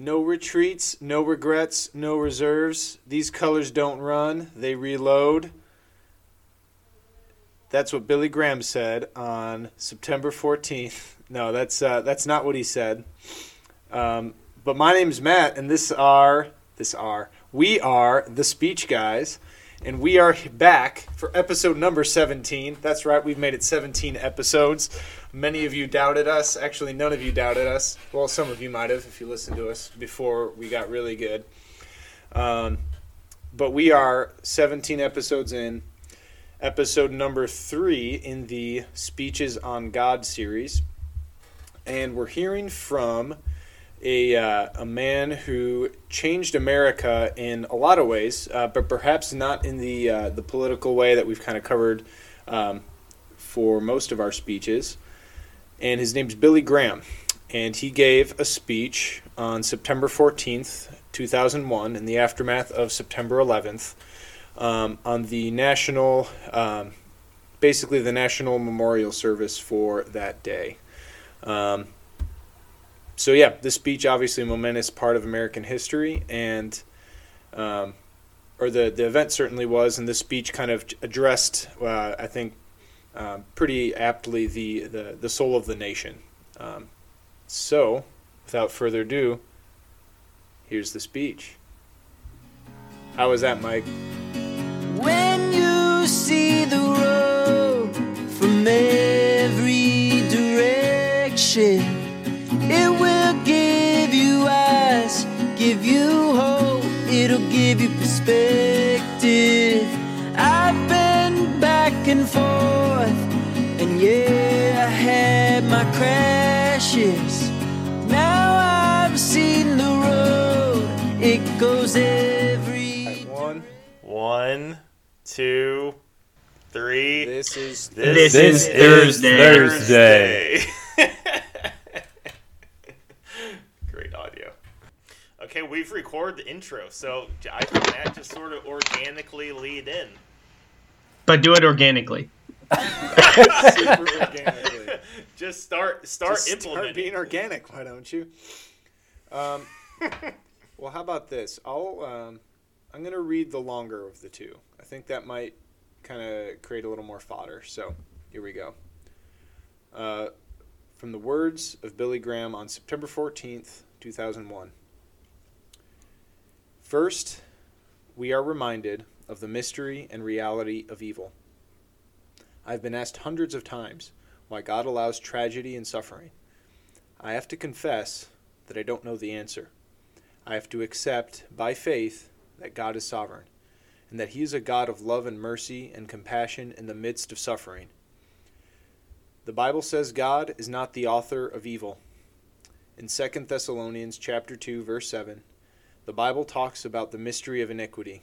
No retreats, no regrets, no reserves. These colors don't run, they reload. That's what Billy Graham said on September 14th. No, that's uh, that's not what he said. Um, but my name's Matt, and this are this are we are the Speech Guys, and we are back for episode number 17. That's right, we've made it 17 episodes. Many of you doubted us. Actually, none of you doubted us. Well, some of you might have if you listened to us before we got really good. Um, but we are 17 episodes in, episode number three in the Speeches on God series. And we're hearing from a, uh, a man who changed America in a lot of ways, uh, but perhaps not in the, uh, the political way that we've kind of covered um, for most of our speeches. And his name's Billy Graham. And he gave a speech on September 14th, 2001, in the aftermath of September 11th, um, on the national, um, basically the national memorial service for that day. Um, so yeah, this speech obviously a momentous part of American history, and um, or the the event certainly was, and this speech kind of addressed, uh, I think, um, pretty aptly the, the the soul of the nation. Um, so, without further ado, here's the speech. How was that, Mike? When you see the road from every direction, it will give you eyes, give you hope, it'll give you perspective. I've been back and forth, and yeah, I had my crashes. Now I've seen the road, it goes every. Alright, one. One, two, three. This is This, This is Thursday. Great Okay, we've recorded the intro, so I think that just sort of organically lead in. But do it organically. super organically. Just start start Just start being organic, why don't you? Um, well, how about this? I'll um, I'm gonna read the longer of the two. I think that might kind of create a little more fodder. So here we go. Uh, from the words of Billy Graham on September 14th, 2001. First, we are reminded of the mystery and reality of evil. I've been asked hundreds of times why God allows tragedy and suffering. I have to confess that I don't know the answer. I have to accept, by faith, that God is sovereign, and that He is a God of love and mercy and compassion in the midst of suffering. The Bible says God is not the author of evil. In 2 Thessalonians chapter 2 verse 7, the Bible talks about the mystery of iniquity.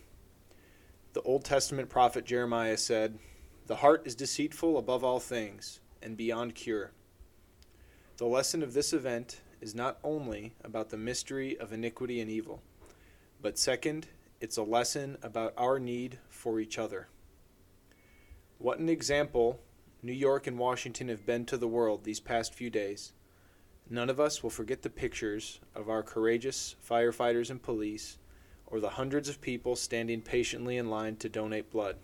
The Old Testament prophet Jeremiah said, "The heart is deceitful above all things and beyond cure." The lesson of this event is not only about the mystery of iniquity and evil, but second, it's a lesson about our need for each other. What an example New York and Washington have been to the world these past few days. None of us will forget the pictures of our courageous firefighters and police, or the hundreds of people standing patiently in line to donate blood.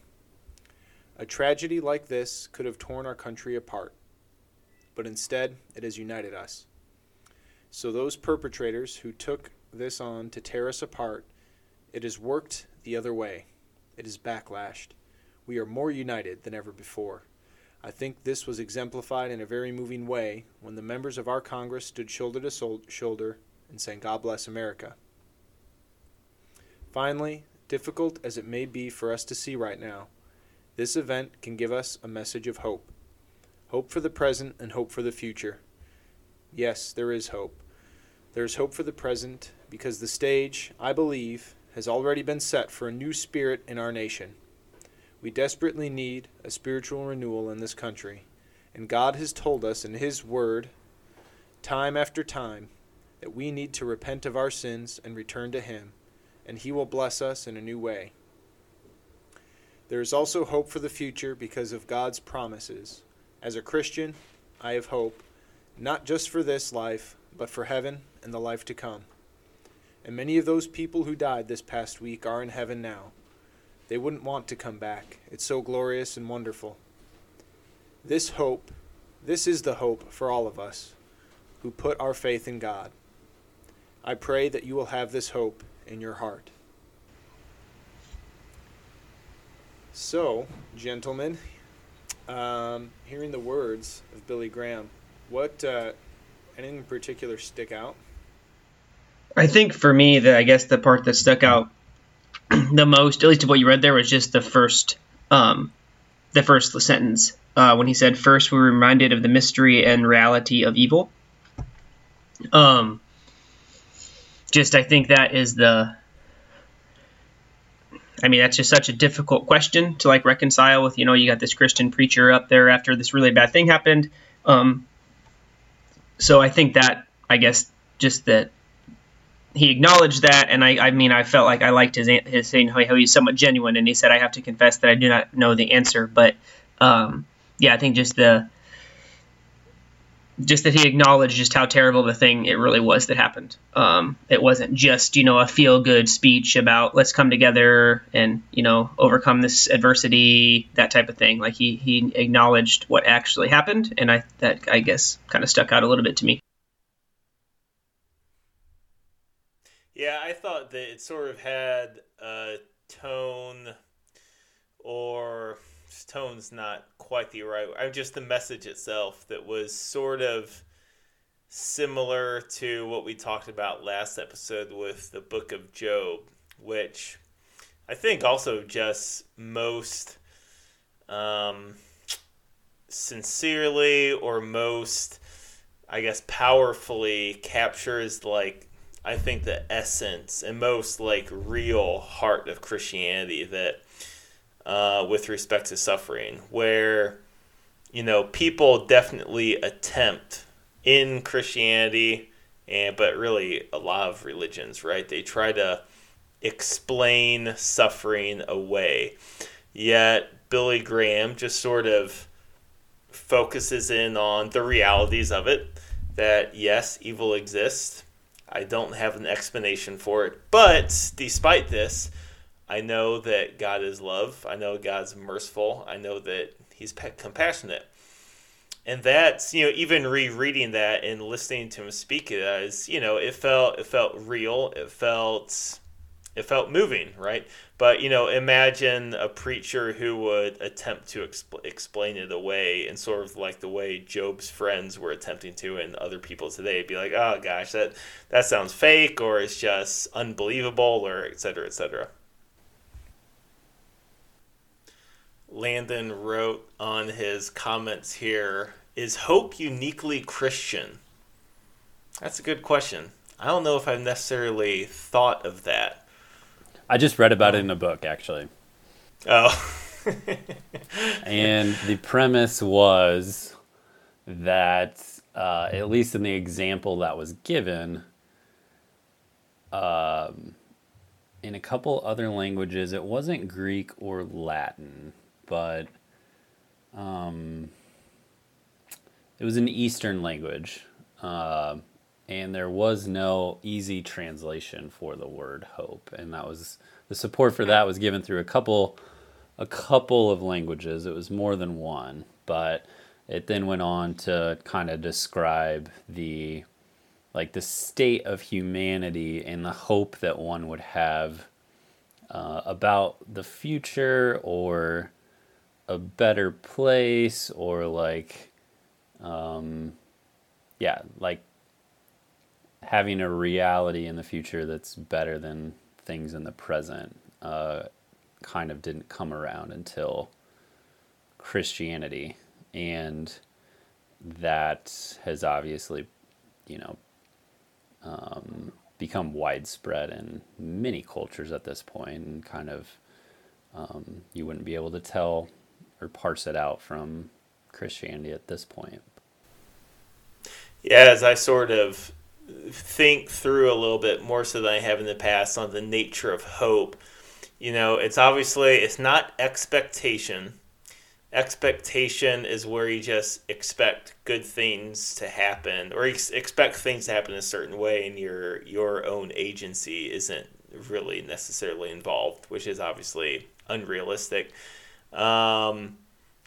A tragedy like this could have torn our country apart, but instead it has united us. So, those perpetrators who took this on to tear us apart, it has worked the other way. It is backlashed. We are more united than ever before. I think this was exemplified in a very moving way when the members of our Congress stood shoulder to shoulder and sang God Bless America. Finally, difficult as it may be for us to see right now, this event can give us a message of hope. Hope for the present and hope for the future. Yes, there is hope. There is hope for the present because the stage, I believe, has already been set for a new spirit in our nation. We desperately need a spiritual renewal in this country, and God has told us in His Word, time after time, that we need to repent of our sins and return to Him, and He will bless us in a new way. There is also hope for the future because of God's promises. As a Christian, I have hope, not just for this life, but for heaven and the life to come. And many of those people who died this past week are in heaven now. They wouldn't want to come back. It's so glorious and wonderful. This hope, this is the hope for all of us who put our faith in God. I pray that you will have this hope in your heart. So, gentlemen, um, hearing the words of Billy Graham, what uh, anything in particular stick out? I think for me, that I guess the part that stuck out the most, at least of what you read there, was just the first, um, the first sentence uh, when he said, "First, we were reminded of the mystery and reality of evil." Um, just I think that is the. I mean, that's just such a difficult question to like reconcile with. You know, you got this Christian preacher up there after this really bad thing happened. Um, so I think that I guess just that he acknowledged that, and I, I mean, I felt like I liked his his saying how he's somewhat genuine, and he said, "I have to confess that I do not know the answer," but um, yeah, I think just the just that he acknowledged just how terrible the thing it really was that happened. Um, it wasn't just you know a feel good speech about let's come together and you know overcome this adversity that type of thing. Like he he acknowledged what actually happened, and I that I guess kind of stuck out a little bit to me. Yeah, I thought that it sort of had a tone, or tone's not quite the right. I'm just the message itself that was sort of similar to what we talked about last episode with the Book of Job, which I think also just most um, sincerely or most, I guess, powerfully captures like I think the essence and most like real heart of Christianity that uh, with respect to suffering, where you know people definitely attempt in Christianity and but really a lot of religions, right? They try to explain suffering away. Yet Billy Graham just sort of focuses in on the realities of it that yes, evil exists I don't have an explanation for it. But despite this, I know that God is love. I know God's merciful. I know that He's compassionate. And that's you know even rereading that and listening to him speak it as you know it felt it felt real. It felt it felt moving, right? But you know, imagine a preacher who would attempt to expl- explain it away, and sort of like the way Job's friends were attempting to, and other people today be like, "Oh gosh, that that sounds fake, or it's just unbelievable, or etc. etc." Landon wrote on his comments here: "Is hope uniquely Christian?" That's a good question. I don't know if I've necessarily thought of that I just read about it in a book, actually. Oh. and the premise was that, uh, at least in the example that was given, um, in a couple other languages, it wasn't Greek or Latin, but um, it was an Eastern language. Uh, and there was no easy translation for the word hope and that was the support for that was given through a couple a couple of languages. It was more than one but it then went on to kind of describe the like the state of humanity and the hope that one would have uh, about the future or a better place or like um, yeah like having a reality in the future that's better than things in the present uh, kind of didn't come around until Christianity. And that has obviously, you know, um, become widespread in many cultures at this point, and kind of um, you wouldn't be able to tell or parse it out from Christianity at this point. Yeah, as I sort of think through a little bit more so than I have in the past on the nature of hope. You know, it's obviously it's not expectation, expectation is where you just expect good things to happen or ex- expect things to happen a certain way and your your own agency isn't really necessarily involved which is obviously unrealistic um,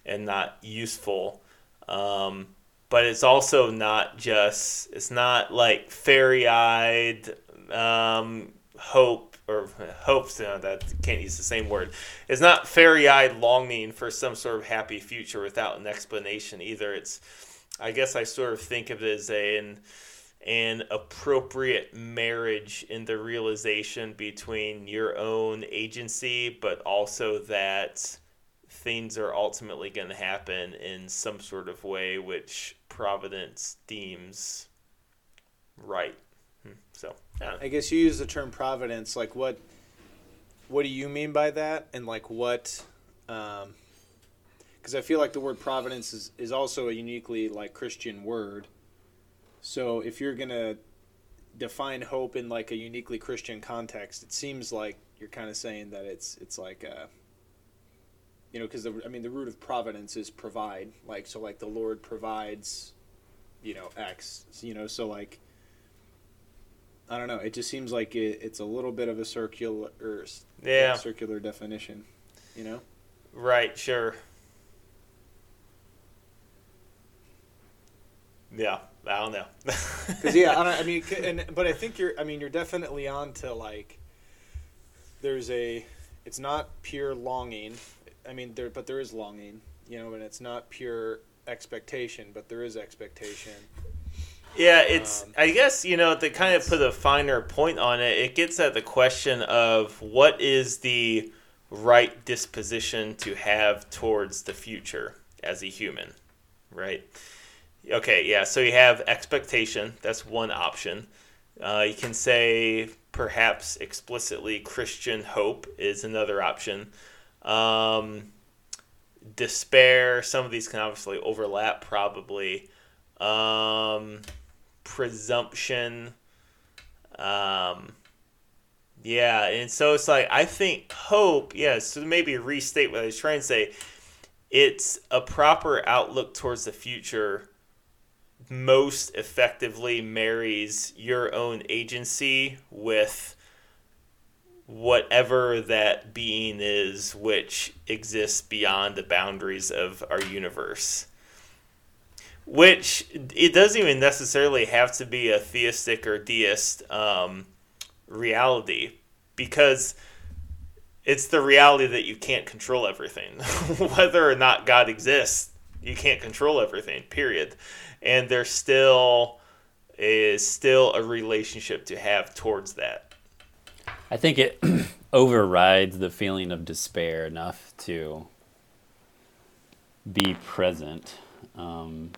and not useful um, but it's also not just it's not like fairy-eyed um, hope or hopes you know, that can't use the same word. It's not fairy-eyed longing for some sort of happy future without an explanation either. It's i guess i sort of think of it as an an appropriate marriage in the realization between your own agency but also that things are ultimately going to happen in some sort of way which providence deems right Hmm, so yeah. I guess you use the term providence. Like, what what do you mean by that? And like, what? Because I feel like the word providence is is also a uniquely like Christian word. So if you're gonna define hope in like a uniquely Christian context, it seems like you're kind of saying that it's it's like a you know because I mean the root of providence is provide like so like the Lord provides you know X you know so like I don't know. It just seems like it, it's a little bit of a circular, er, s- Yeah. circular definition. You know, Right, sure. Yeah, I don't know. because yeah, I, don't, I mean, and but I think you're. I mean, you're definitely on to like. There's a. It's not pure longing. I mean, there, but there is longing. You know, and it's not pure expectation, but there is expectation. Yeah, it's. Um, I guess you know to kind of put a finer point on it. It gets at the question of what is the right disposition to have towards the future as a human, right? Okay, yeah. So you have expectation. That's one option. Uh, you can say perhaps explicitly Christian hope is another option. Um, despair. Some of these can obviously overlap, probably. Um, presumption. Um, yeah, and so it's like I think hope. Yeah, so maybe restate what I was trying to say. It's a proper outlook towards the future. Most effectively marries your own agency with whatever that being is, which exists beyond the boundaries of our universe. Which it doesn't even necessarily have to be a theistic or deist um, reality because it's the reality that you can't control everything. Whether or not god exists you can't control everything period. And there still is still a relationship to have towards that I think it overrides the feeling of despair enough to be present um,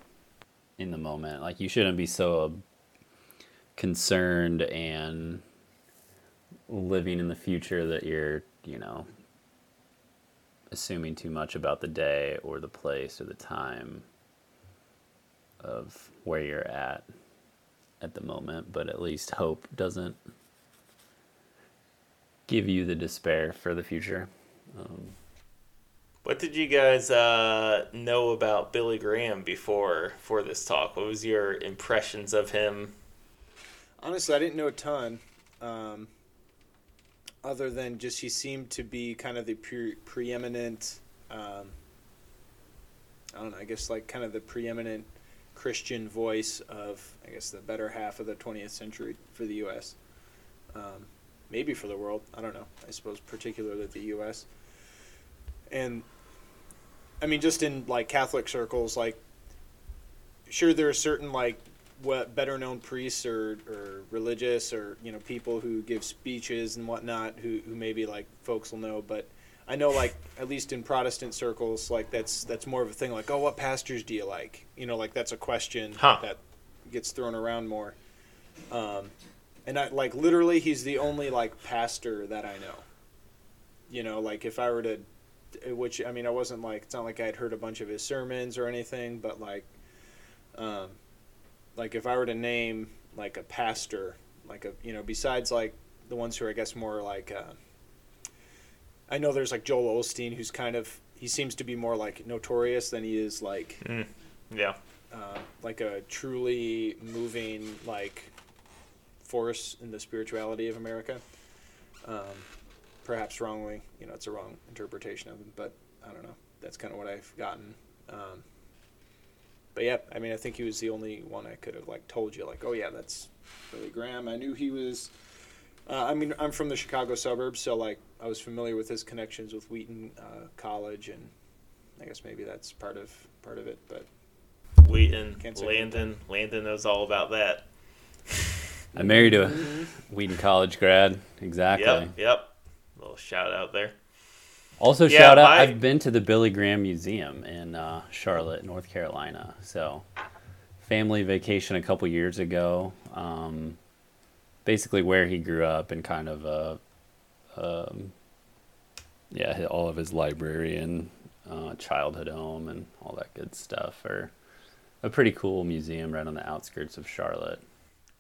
in the moment. Like you shouldn't be so concerned and living in the future that you're, you know, assuming too much about the day or the place or the time of where you're at at the moment, but at least hope doesn't give you the despair for the future. Um, what did you guys uh, know about billy graham before for this talk what was your impressions of him Honestly, I didn't know a ton, um, other than just he seemed to be kind of the pre- preeminent. Um, I don't know. I guess like kind of the preeminent Christian voice of I guess the better half of the 20th century for the U.S. Um, maybe for the world. I don't know. I suppose particularly the U.S. And I mean, just in like Catholic circles, like sure there are certain like what better known priests or, or religious or you know people who give speeches and whatnot who, who maybe like folks will know but I know like at least in Protestant circles like that's that's more of a thing like oh what pastors do you like you know like that's a question Huh. that gets thrown around more um, and I like literally he's the only like pastor that I know you know like if I were to which I mean I wasn't like it's not like I'd heard a bunch of his sermons or anything but like um, like if I were to name like a pastor, like a you know, besides like the ones who are I guess more like uh, I know there's like Joel Osteen who's kind of he seems to be more like notorious than he is like Yeah. uh, like a truly moving like force in the spirituality of America. Um, perhaps wrongly, you know, it's a wrong interpretation of him, but I don't know. That's kind of what I've gotten. Um, but yeah, I mean, I think he was the only one I could have like told you, like, oh yeah, that's Billy Graham. I knew he was. Uh, I mean, I'm from the Chicago suburbs, so like I was familiar with his connections with Wheaton uh, College, and I guess maybe that's part of part of it. But Wheaton, Landon. Landon knows all about that. I married to a Wheaton College grad. Exactly. Yep. Yep. Little shout out there. Also, Yeah, shout out. my- I've been to the Billy Graham Museum in uh, Charlotte, North Carolina. So, family vacation a couple years ago. Um, basically, where he grew up and kind of, uh, um, yeah, all of his library and uh, childhood home and all that good stuff. Are a pretty cool museum right on the outskirts of Charlotte.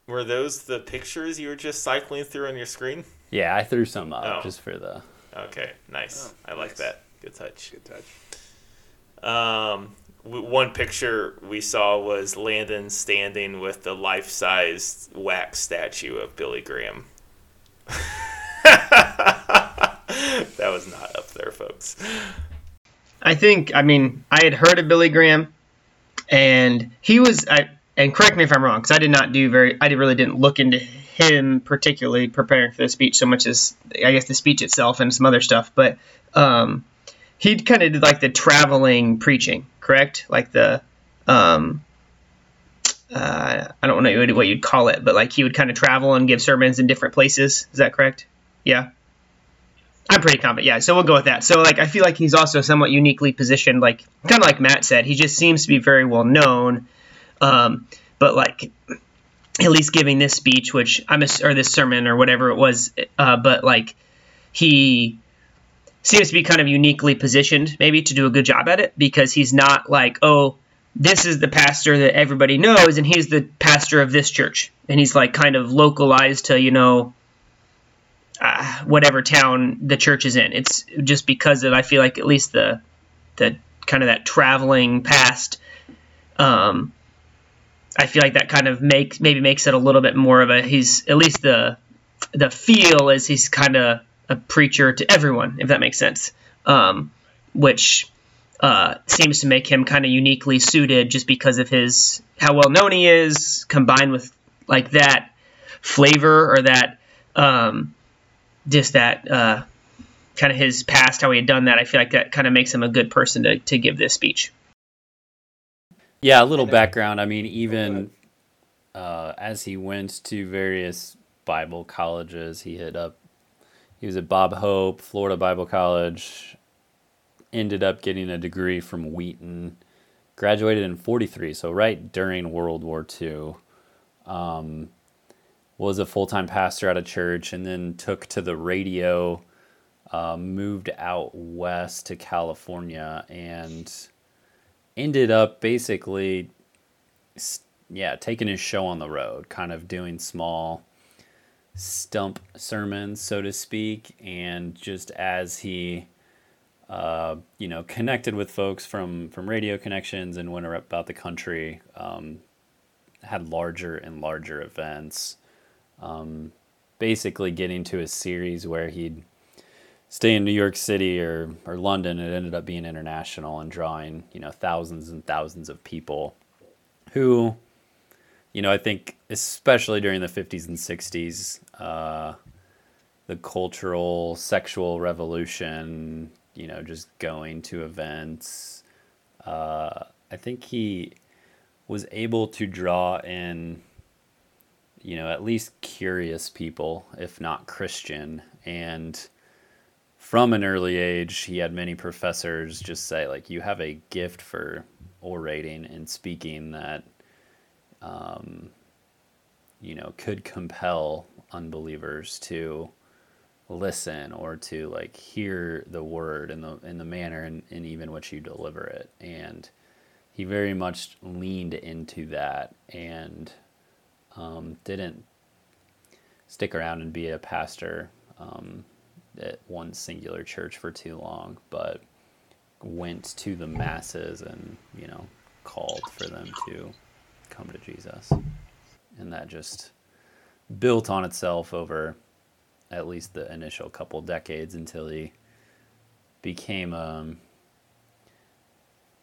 Were those the pictures you were just cycling through on your screen? Yeah, I threw some up Oh. just for the. Okay, nice. Oh, I like nice. that. Good touch. good touch. Um, w- one picture we saw was Landon standing with the life-sized wax statue of Billy Graham. that was not up there, folks. I think, I mean, I had heard of Billy Graham, and he was, I, and correct me if I'm wrong, because I did not do very, I really didn't look into him particularly preparing for the speech so much as, I guess, the speech itself and some other stuff, but um, he kind of did like the traveling preaching, correct? Like the, um, uh, I don't know what you'd call it, but like he would kind of travel and give sermons in different places. Is that correct? Yeah. I'm pretty confident. Yeah, so we'll go with that. So like I feel like he's also somewhat uniquely positioned, like kind of like Matt said, he just seems to be very well known. Um, but like at least giving this speech, which I'm ass- or this sermon or whatever it was, uh, but like he seems to be kind of uniquely positioned maybe to do a good job at it because he's not like oh this is the pastor that everybody knows and he's the pastor of this church and he's like kind of localized to you know uh, whatever town the church is in. It's just because of I feel like at least the the kind of that traveling past. Um, I feel like that kind of makes maybe makes it a little bit more of a he's at least the the feel is he's kind of a preacher to everyone if that makes sense. Um, which uh, seems to make him kind of uniquely suited just because of his how well known he is combined with like that flavor or that um, just that uh, kind of his past, how he had done that. I feel like that kind of makes him a good person to, to give this speech. Yeah, a little background. I mean, even uh, as he went to various Bible colleges, he hit up. He was at Bob Hope, Florida Bible College. Ended up getting a degree from Wheaton. Graduated in '43, so right during World War II. Um, was a full time pastor at a church, and then took to the radio. Uh, moved out west to California and ended up basically yeah taking his show on the road kind of doing small stump sermons so to speak. And just as he uh, you know connected with folks from from radio connections and went about the country um, had larger and larger events um, basically getting to a series where he'd stay in New York City or, or London, it ended up being international and drawing, you know, thousands and thousands of people who, you know, I think especially during the 50s and 60s, uh, the cultural, sexual revolution, you know, just going to events, uh, I think he was able to draw in, you know, at least curious people, if not Christian, and from an early age, he had many professors just say, like, you have a gift for orating and speaking that, um, you know, could compel unbelievers to listen or to like hear the word in the in the manner and, and even which you deliver it. And he very much leaned into that and um, didn't stick around and be a pastor. Um, at one singular church for too long, but went to the masses and you know called for them to come to Jesus, and that just built on itself over at least the initial couple decades until he became um,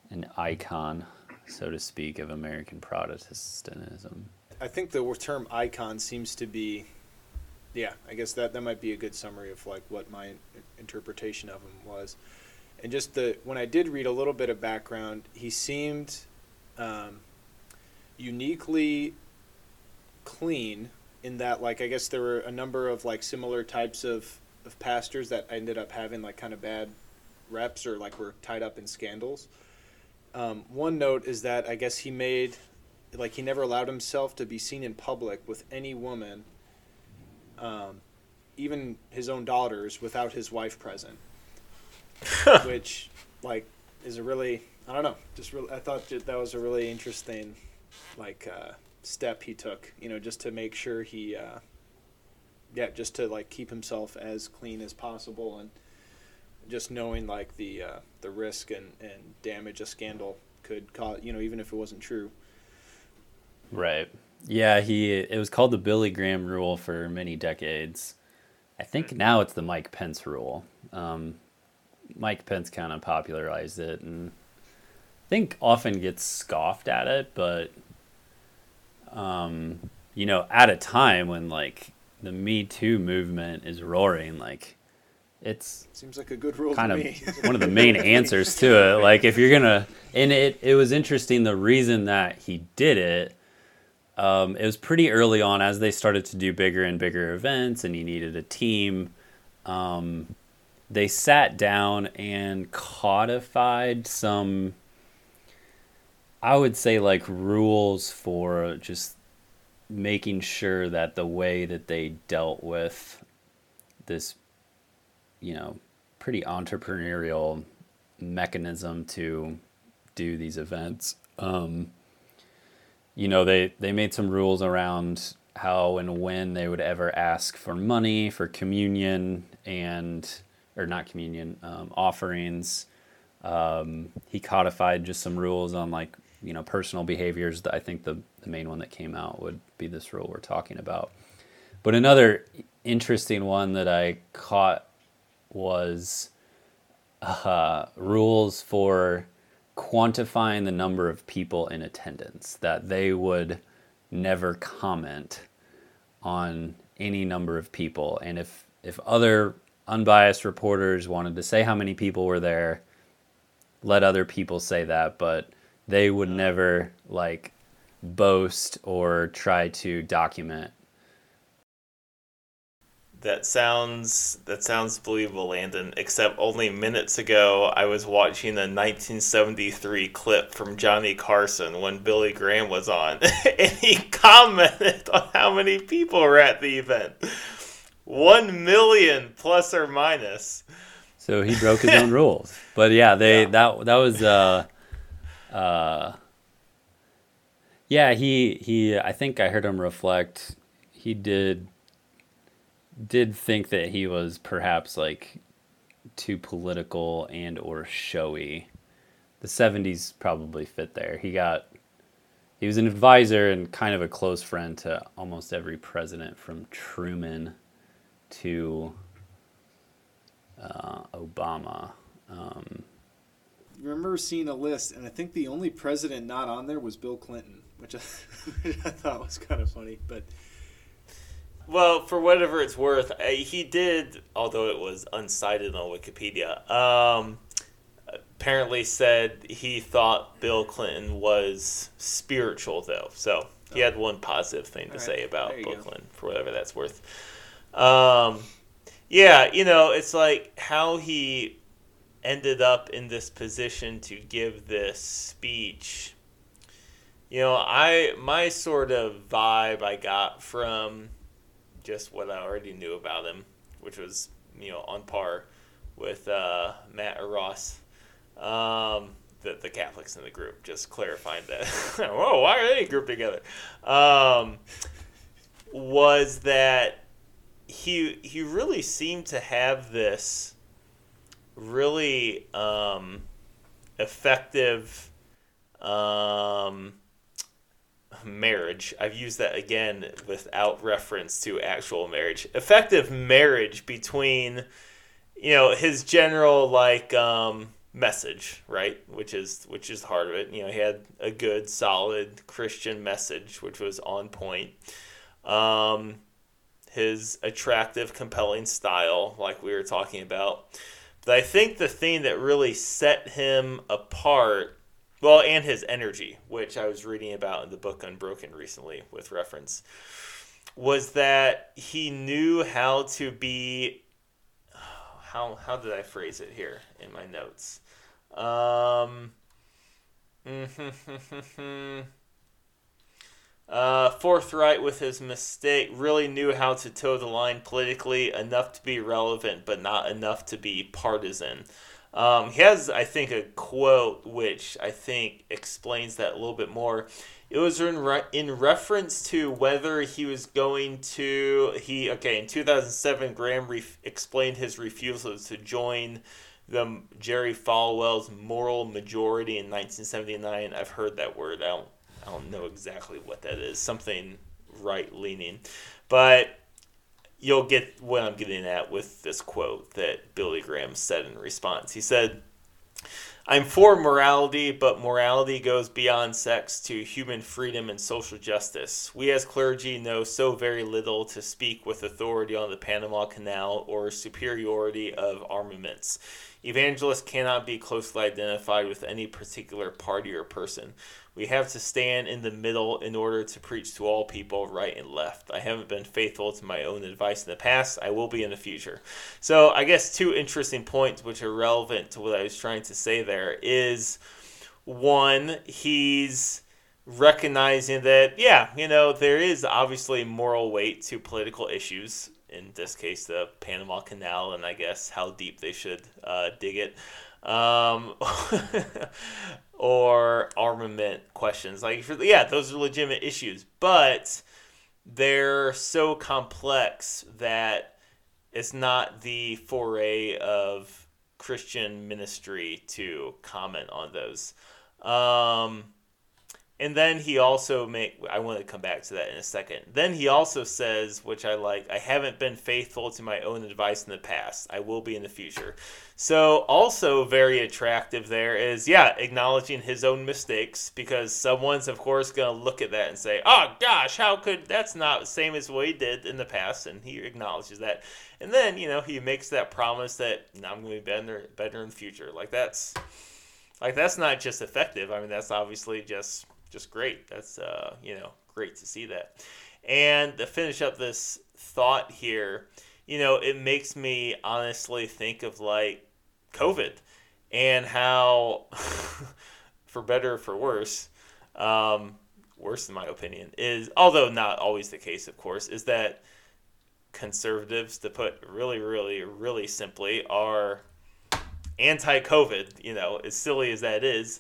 an icon, so to speak, of American Protestantism. I think the term icon seems to be, yeah, I guess that, that might be a good summary of like what my interpretation of him was. And just the when I did read a little bit of background, he seemed um, uniquely clean in that like I guess there were a number of like similar types of, of pastors that ended up having like kind of bad reps or like were tied up in scandals. Um, one note is that I guess he made like he never allowed himself to be seen in public with any woman, um, even his own daughters, without his wife present. which like is a really I don't know just really I thought that, that was a really interesting like uh, step he took you know just to make sure he uh, yeah just to like keep himself as clean as possible and just knowing like the uh, the risk and, and damage a scandal could cause you know even if it wasn't true right yeah he it was called the billy graham rule for many decades i think now it's the mike pence rule um, Mike Pence kind of popularized it and I think often gets scoffed at it, but um, you know, at a time when like the Me Too movement is roaring, like it's seems like a good rule kind of me. one of the main answers to it. Like if you're gonna, and it it was interesting the reason that he did it. Um, it was pretty early on as they started to do bigger and bigger events, and he needed a team. Um, they sat down and codified some I would say like rules for just making sure that the way that they dealt with this you know pretty entrepreneurial mechanism to do these events um, you know they they made some rules around how and when they would ever ask for money for communion and or not communion um, offerings. Um, he codified just some rules on like you know personal behaviors. I think the the main one that came out would be this rule we're talking about. But another interesting one that I caught was uh, rules for quantifying the number of people in attendance. That they would never comment on any number of people, and if if other unbiased reporters wanted to say how many people were there, let other people say that, but they would never like boast or try to document. That sounds that sounds believable, Landon. Except only minutes ago, I was watching a 1973 clip from Johnny Carson when Billy Graham was on, and he commented on how many people were at the event. One million plus or minus. So he broke his own rules. But yeah, they yeah. that that was uh uh yeah, he he I think I heard him reflect he did did think that he was perhaps like too political and or showy. The 70s probably fit there. He got he was an advisor and kind of a close friend to almost every president from Truman to uh, Obama. Um, remember seeing a list, and I think the only president not on there was Bill Clinton, which I, which I thought was kind of funny. But well, for whatever it's worth, he did, although it was uncited on Wikipedia. Um, apparently said he thought Bill Clinton was spiritual, though. So he had one positive thing to right. say about Bill. Clinton, for whatever that's worth. Um, yeah, you know, it's like how he ended up in this position to give this speech. You know, I my sort of vibe I got from just what I already knew about him, which was you know on par with uh, Matt or Ross, um, the the Catholics in the group. Just clarifying that. Whoa, why are they grouped together? Um, was that he he really seemed to have this really um, effective um, marriage. I've used that again without reference to actual marriage. Effective marriage between, you know, his general like um, message, right? Which is which is the heart of it. You know, he had a good, solid Christian message, which was on point. Um, his attractive, compelling style, like we were talking about. But I think the thing that really set him apart well, and his energy, which I was reading about in the book Unbroken recently with reference, was that he knew how to be. How, how did I phrase it here in my notes? Um, uh, forthright with his mistake, really knew how to toe the line politically, enough to be relevant, but not enough to be partisan. Um, he has, I think, a quote which I think explains that a little bit more. It was in, re- in reference to whether he was going to he okay in 2007 Graham re- explained his refusal to join the Jerry Falwell's moral majority in 1979. I've heard that word. I don't I don't know exactly what that is. Something right leaning, but you'll get what I'm getting at with this quote that Billy Graham said in response. He said, I'm for morality, but morality goes beyond sex to human freedom and social justice. We as clergy know so very little to speak with authority on the Panama Canal or superiority of armaments. Evangelists cannot be closely identified with any particular party or person. We have to stand in the middle in order to preach to all people, right and left. I haven't been faithful to my own advice in the past. I will be in the future. So, I guess two interesting points which are relevant to what I was trying to say there is one, he's recognizing that, yeah, you know, there is obviously moral weight to political issues. In this case, the Panama Canal, and I guess how deep they should uh, dig it. Um, or armament questions. Like, yeah, those are legitimate issues, but they're so complex that it's not the foray of Christian ministry to comment on those. Um, and then he also make I want to come back to that in a second. Then he also says, which I like, I haven't been faithful to my own advice in the past. I will be in the future. So also very attractive there is yeah, acknowledging his own mistakes because someone's of course going to look at that and say, "Oh gosh, how could that's not the same as what he did in the past?" and he acknowledges that. And then, you know, he makes that promise that I'm going to be better better in the future. Like that's like that's not just effective. I mean, that's obviously just just great. That's uh, you know great to see that. And to finish up this thought here, you know, it makes me honestly think of like COVID and how, for better or for worse, um, worse in my opinion, is although not always the case, of course, is that conservatives, to put really, really, really simply, are anti-COVID. You know, as silly as that is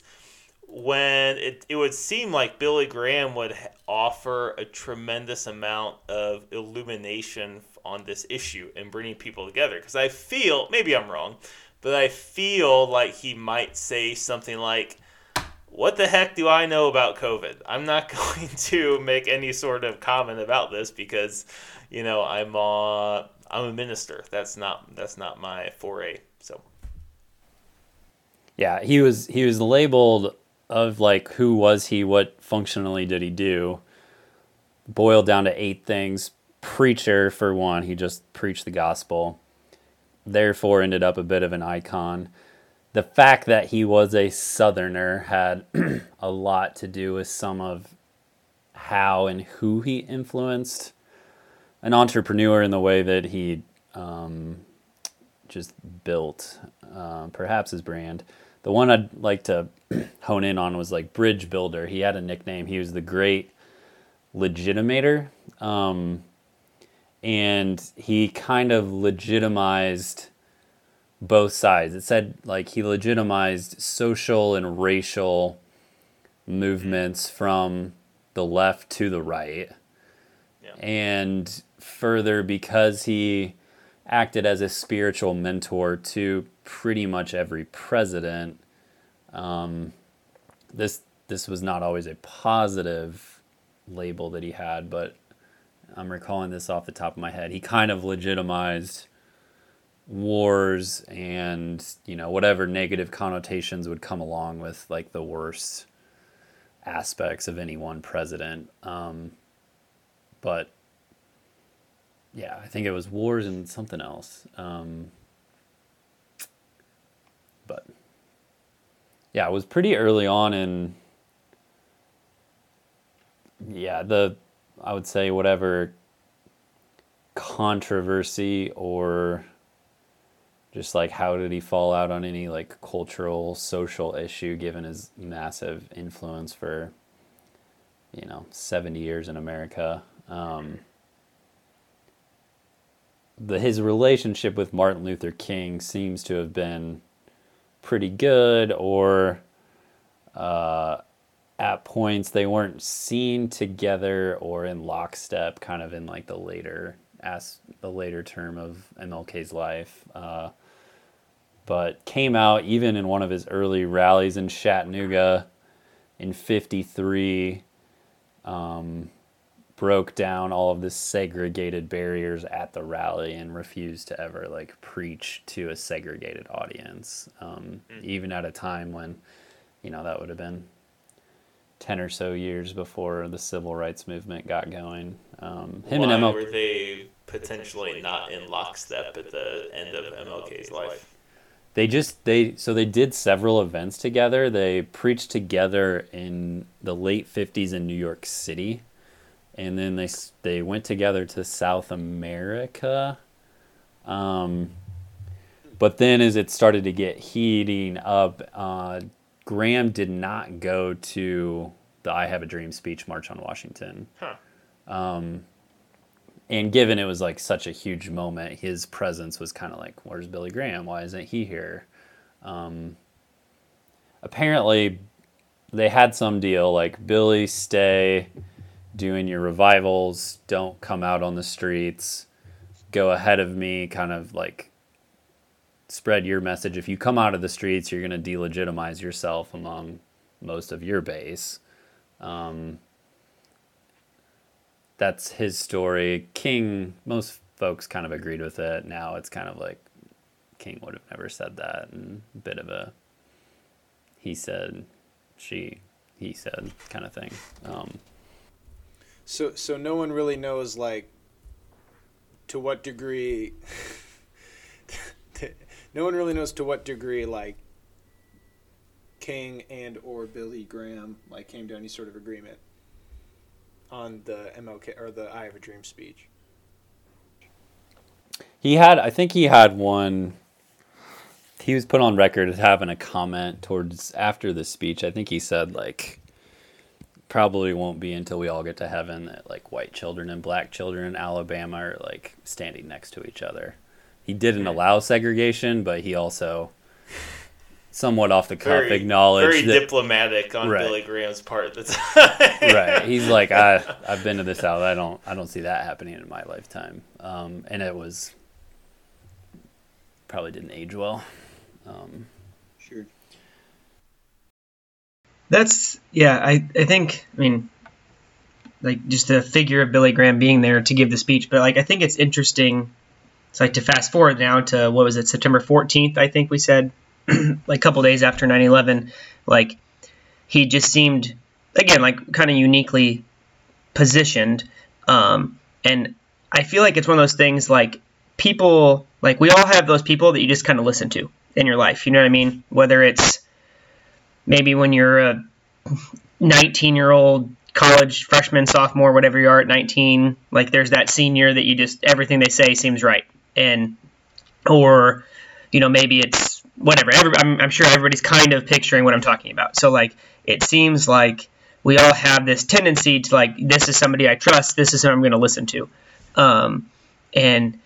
when it, it would seem like Billy Graham would offer a tremendous amount of illumination on this issue and bringing people together. Because I feel, maybe I'm wrong, but I feel like he might say something like, What the heck do I know about COVID? I'm not going to make any sort of comment about this because, you know, I'm uh, I'm a minister. That's not that's not my foray. So. Yeah, he was he was labeled of like who was he, what functionally did he do, boiled down to eight things. Preacher, for one, he just preached the gospel, therefore ended up a bit of an icon. The fact that he was a Southerner had a lot to do with some of how and who he influenced an entrepreneur in the way that he um, just built uh, perhaps his brand. The one I'd like to hone in on was like Bridge Builder. He had a nickname. He was the great legitimator. Um, and he kind of legitimized both sides. It said like he legitimized social and racial movements from the left to the right. Yeah. And further, because he acted as a spiritual mentor to pretty much every president, Um, this this was not always a positive label that he had, but I'm recalling this off the top of my head. He kind of legitimized wars and you know whatever negative connotations would come along with like the worst aspects of any one president. Um, but yeah, I think it was wars and something else. Um, but yeah, it was pretty early on in yeah the I would say whatever controversy or just like how did he fall out on any like cultural social issue given his massive influence for you know 70 years in america um, the his relationship with martin luther king seems to have been pretty good or uh, at points they weren't seen together or in lockstep kind of in like the later as the later term of mlk's life uh, but came out even in one of his early rallies in Chattanooga in 53 um, broke down all of the segregated barriers at the rally and refused to ever like preach to a segregated audience um, mm. even at a time when you know that would have been 10 or so years before the civil rights movement got going um, him Why and ML- were they potentially not in lockstep at the end of MLK's life they just they so they did several events together. They preached together in the late 50s in New York City. And then they they went together to South America. Um, but then as it started to get heating up, uh, Graham did not go to the I Have a Dream speech march on Washington. Huh. Um, and given it was like such a huge moment, his presence was kind of like, "Where's Billy Graham? Why isn't he here?" Um, apparently, they had some deal like Billy, stay doing your revivals, don't come out on the streets, go ahead of me, kind of like spread your message. If you come out of the streets, you're going to delegitimize yourself among most of your base. Um, that's his story. King, most folks kind of agreed with it. Now it's kind of like King would have never said that, and a bit of a he said, she, he said kind of thing. Um, so, so no one really knows like to what degree. no one really knows to what degree like King and or Billy Graham like came to any sort of agreement on the MLK or the I Have a Dream speech? He had, I think he had one. He was put on record as having a comment towards after the speech. I think he said like, probably won't be until we all get to heaven that like white children and black children in Alabama are like standing next to each other. He didn't allow segregation, but he also somewhat off the cuff very, acknowledge very that, diplomatic on right. Billy Graham's part. That's right. He's like, I I've been to the South. I don't I don't see that happening in my lifetime. Um, and it was probably didn't age well. Um, sure. That's yeah. I I think I mean like just the figure of Billy Graham being there to give the speech, but like I think it's interesting. It's like to fast forward now to what was it September 14th? I think we said like a couple days after 9/11, like he just seemed again like kind of uniquely positioned, um, and I feel like it's one of those things like people like we all have those people that you just kind of listen to in your life. You know what I mean? Whether it's maybe when you're a 19 year old college freshman, sophomore, whatever you are at 19, like there's that senior that you just everything they say seems right, and or you know maybe it's whatever. Every, I'm, I'm sure everybody's kind of picturing what I'm talking about. So like, it seems like we all have this tendency to like, this is somebody I trust. This is who I'm going to listen to. Um, and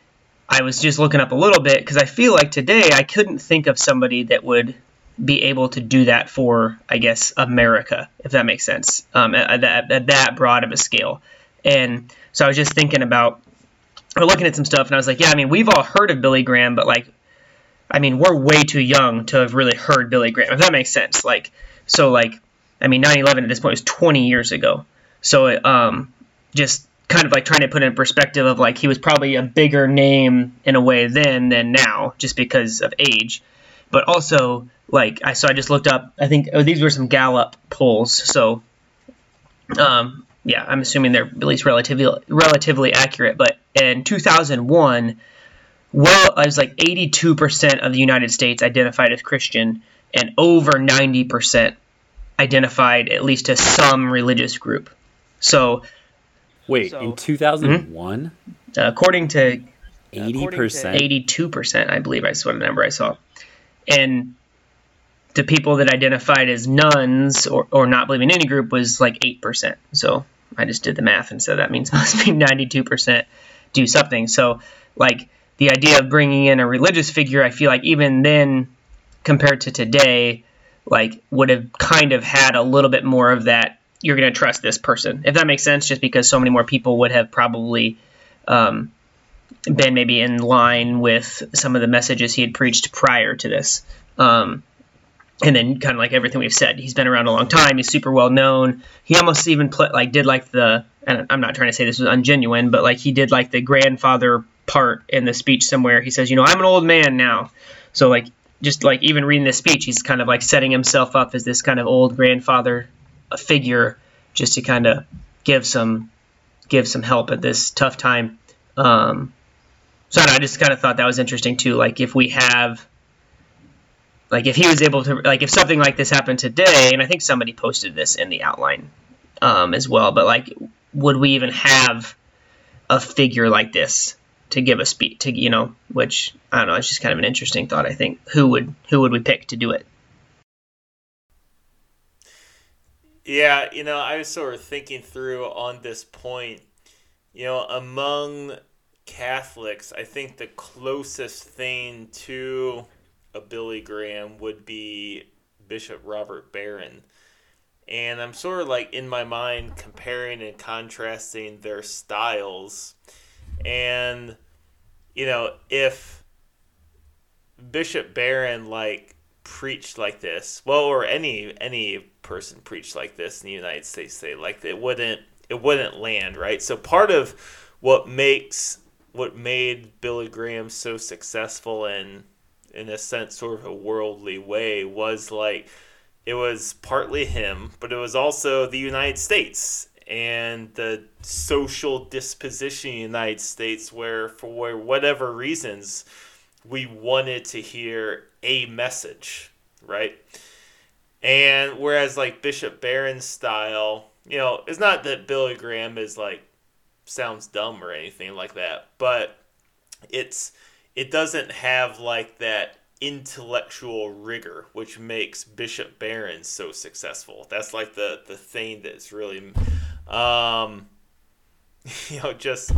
I was just looking up a little bit because I feel like today I couldn't think of somebody that would be able to do that for, I guess, America, if that makes sense, um, at, at, at that broad of a scale. And so I was just thinking about, or looking at some stuff, and I was like, yeah, I mean, we've all heard of Billy Graham, but like, I mean, we're way too young to have really heard Billy Graham, if that makes sense. Like, so like, I mean, 9/11 at this point was 20 years ago. So um, just kind of like trying to put in perspective of like he was probably a bigger name in a way then than now, just because of age. But also, like I so I just looked up. I think oh, these were some Gallup polls. So, um, yeah, I'm assuming they're at least relatively relatively accurate. But in 2001, well, it was like 82% of the United States identified as Christian, and over 90% identified at least as some religious group. So, Wait, So- in 2001, according to 80%? 82%, I believe I saw the number I saw. And the people that identified as nones or, or not believing in any group was like 8%. So I just did the math and said that means must be 92% do something. So, like, the idea of bringing in a religious figure, I feel like even then, compared to today, like, would have kind of had a little bit more of that. You're going to trust this person, if that makes sense, just because so many more people would have probably um, been maybe in line with some of the messages he had preached prior to this. Um, and then kind of like everything we've said, he's been around a long time. He's super well known. He almost even put like did like the and I'm not trying to say this was ungenuine, but like he did like the grandfather part in the speech somewhere. He says, you know, I'm an old man now, so like just like even reading this speech, he's kind of like setting himself up as this kind of old grandfather figure, just to kind of give some give some help at this tough time. Um, so I, know, I just kind of thought that was interesting too. Like if we have, like if he was able to, like if something like this happened today, and I think somebody posted this in the outline um, as well. But like, would we even have a figure like this to give a speech to you know? Which I don't know. It's just kind of an interesting thought. I think who would who would we pick to do it? Yeah, you know, I was sort of thinking through on this point. You know, among Catholics, I think the closest thing to a Billy Graham would be Bishop Robert Barron. And I'm sort of like in my mind comparing and contrasting their styles. And, you know, if Bishop Barron like preached like this, well, or any any person preached like this in the United States today, like it wouldn't it wouldn't land, right? So part of what makes what made Billy Graham so successful and in a sense sort of a worldly way was like it was partly him, but it was also the United States and the social disposition in the United States where for whatever reasons we wanted to hear a message, right? And whereas like Bishop Barron's style, you know, it's not that Billy Graham is like sounds dumb or anything like that, but it's it doesn't have like that intellectual rigor which makes Bishop Barron so successful. That's like the the thing that's really um you know just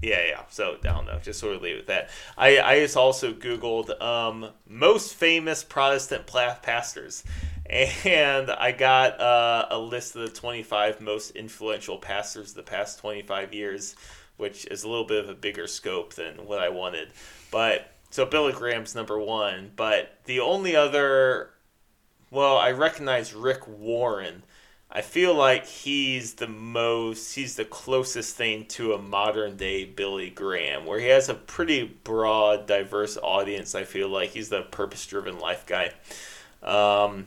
yeah, yeah. So I don't know. Just sort of leave it at that. I I just also googled um, most famous Protestant pastors, and I got uh, a list of the 25 most influential pastors the past 25 years, which is a little bit of a bigger scope than what I wanted. But so Billy Graham's number one, but the only other, well, I recognize Rick Warren. I feel like he's the most, he's the closest thing to a modern day Billy Graham, where he has a pretty broad, diverse audience. I feel like he's the purpose driven life guy. Um,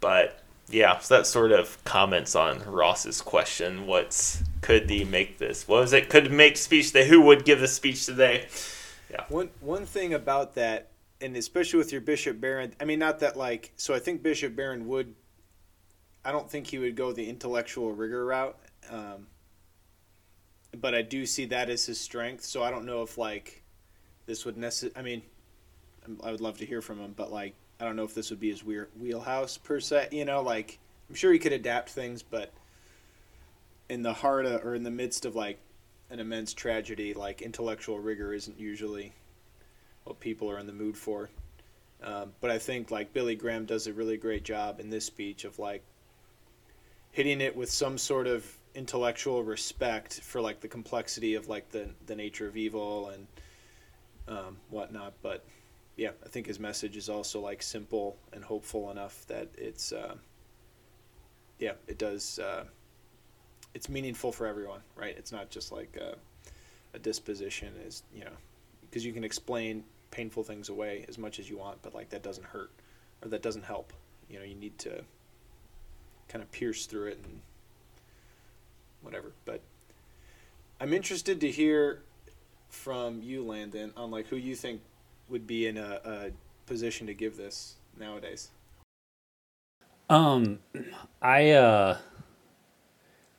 but yeah, so that sort of comments on Ross's question. What's could he make this? What was it? Could make speech today? Who would give the speech today? One one thing about that, and especially with your Bishop Barron, I mean, not that like, so I think Bishop Barron would. I don't think he would go the intellectual rigor route, um, but I do see that as his strength. So I don't know if like this would necessarily. I mean, I'm- would love to hear from him, but like I don't know if this would be his wheelhouse per se. You know, like I'm sure he could adapt things, but in the heart of, or in the midst of like an immense tragedy, like intellectual rigor isn't usually what people are in the mood for. Um, but I think like Billy Graham does a really great job in this speech of like hitting it with some sort of intellectual respect for like the complexity of like the the nature of evil and um, whatnot. But yeah, I think his message is also like simple and hopeful enough that it's uh, yeah, it does. Uh, it's meaningful for everyone, right? It's not just like a, a disposition, is you know, because you can explain painful things away as much as you want, but like that doesn't hurt or that doesn't help. You know, you need to kind of pierce through it and whatever. But I'm interested to hear from you, Landon, on like who you think would be in a, a position to give this nowadays. Um, I uh,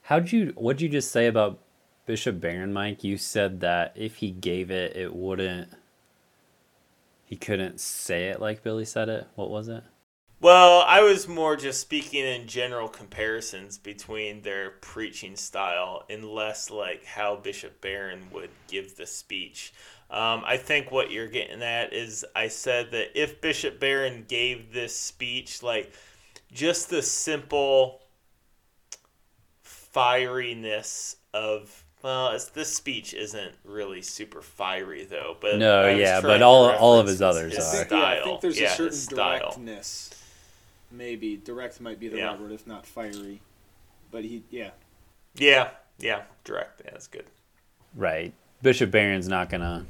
how'd you what'd you just say about Bishop Barron, Mike? You said that if he gave it, it wouldn't. He couldn't say it like Billy said it. What was it? Well, I was more just speaking in general comparisons between their preaching style and less like how Bishop Barron would give the speech. Um, I think what you're getting at is I said that if Bishop Barron gave this speech, like just the simple fieriness of well, it's, this speech isn't really super fiery though. But No, yeah, but all- all of his others his are. I think, yeah, I think there's Yeah, a certain directness. Maybe direct might be the Yeah. right word, if not fiery. But he, yeah, Yeah, yeah, direct. Yeah, that's good. Right. Bishop Barron's not gonna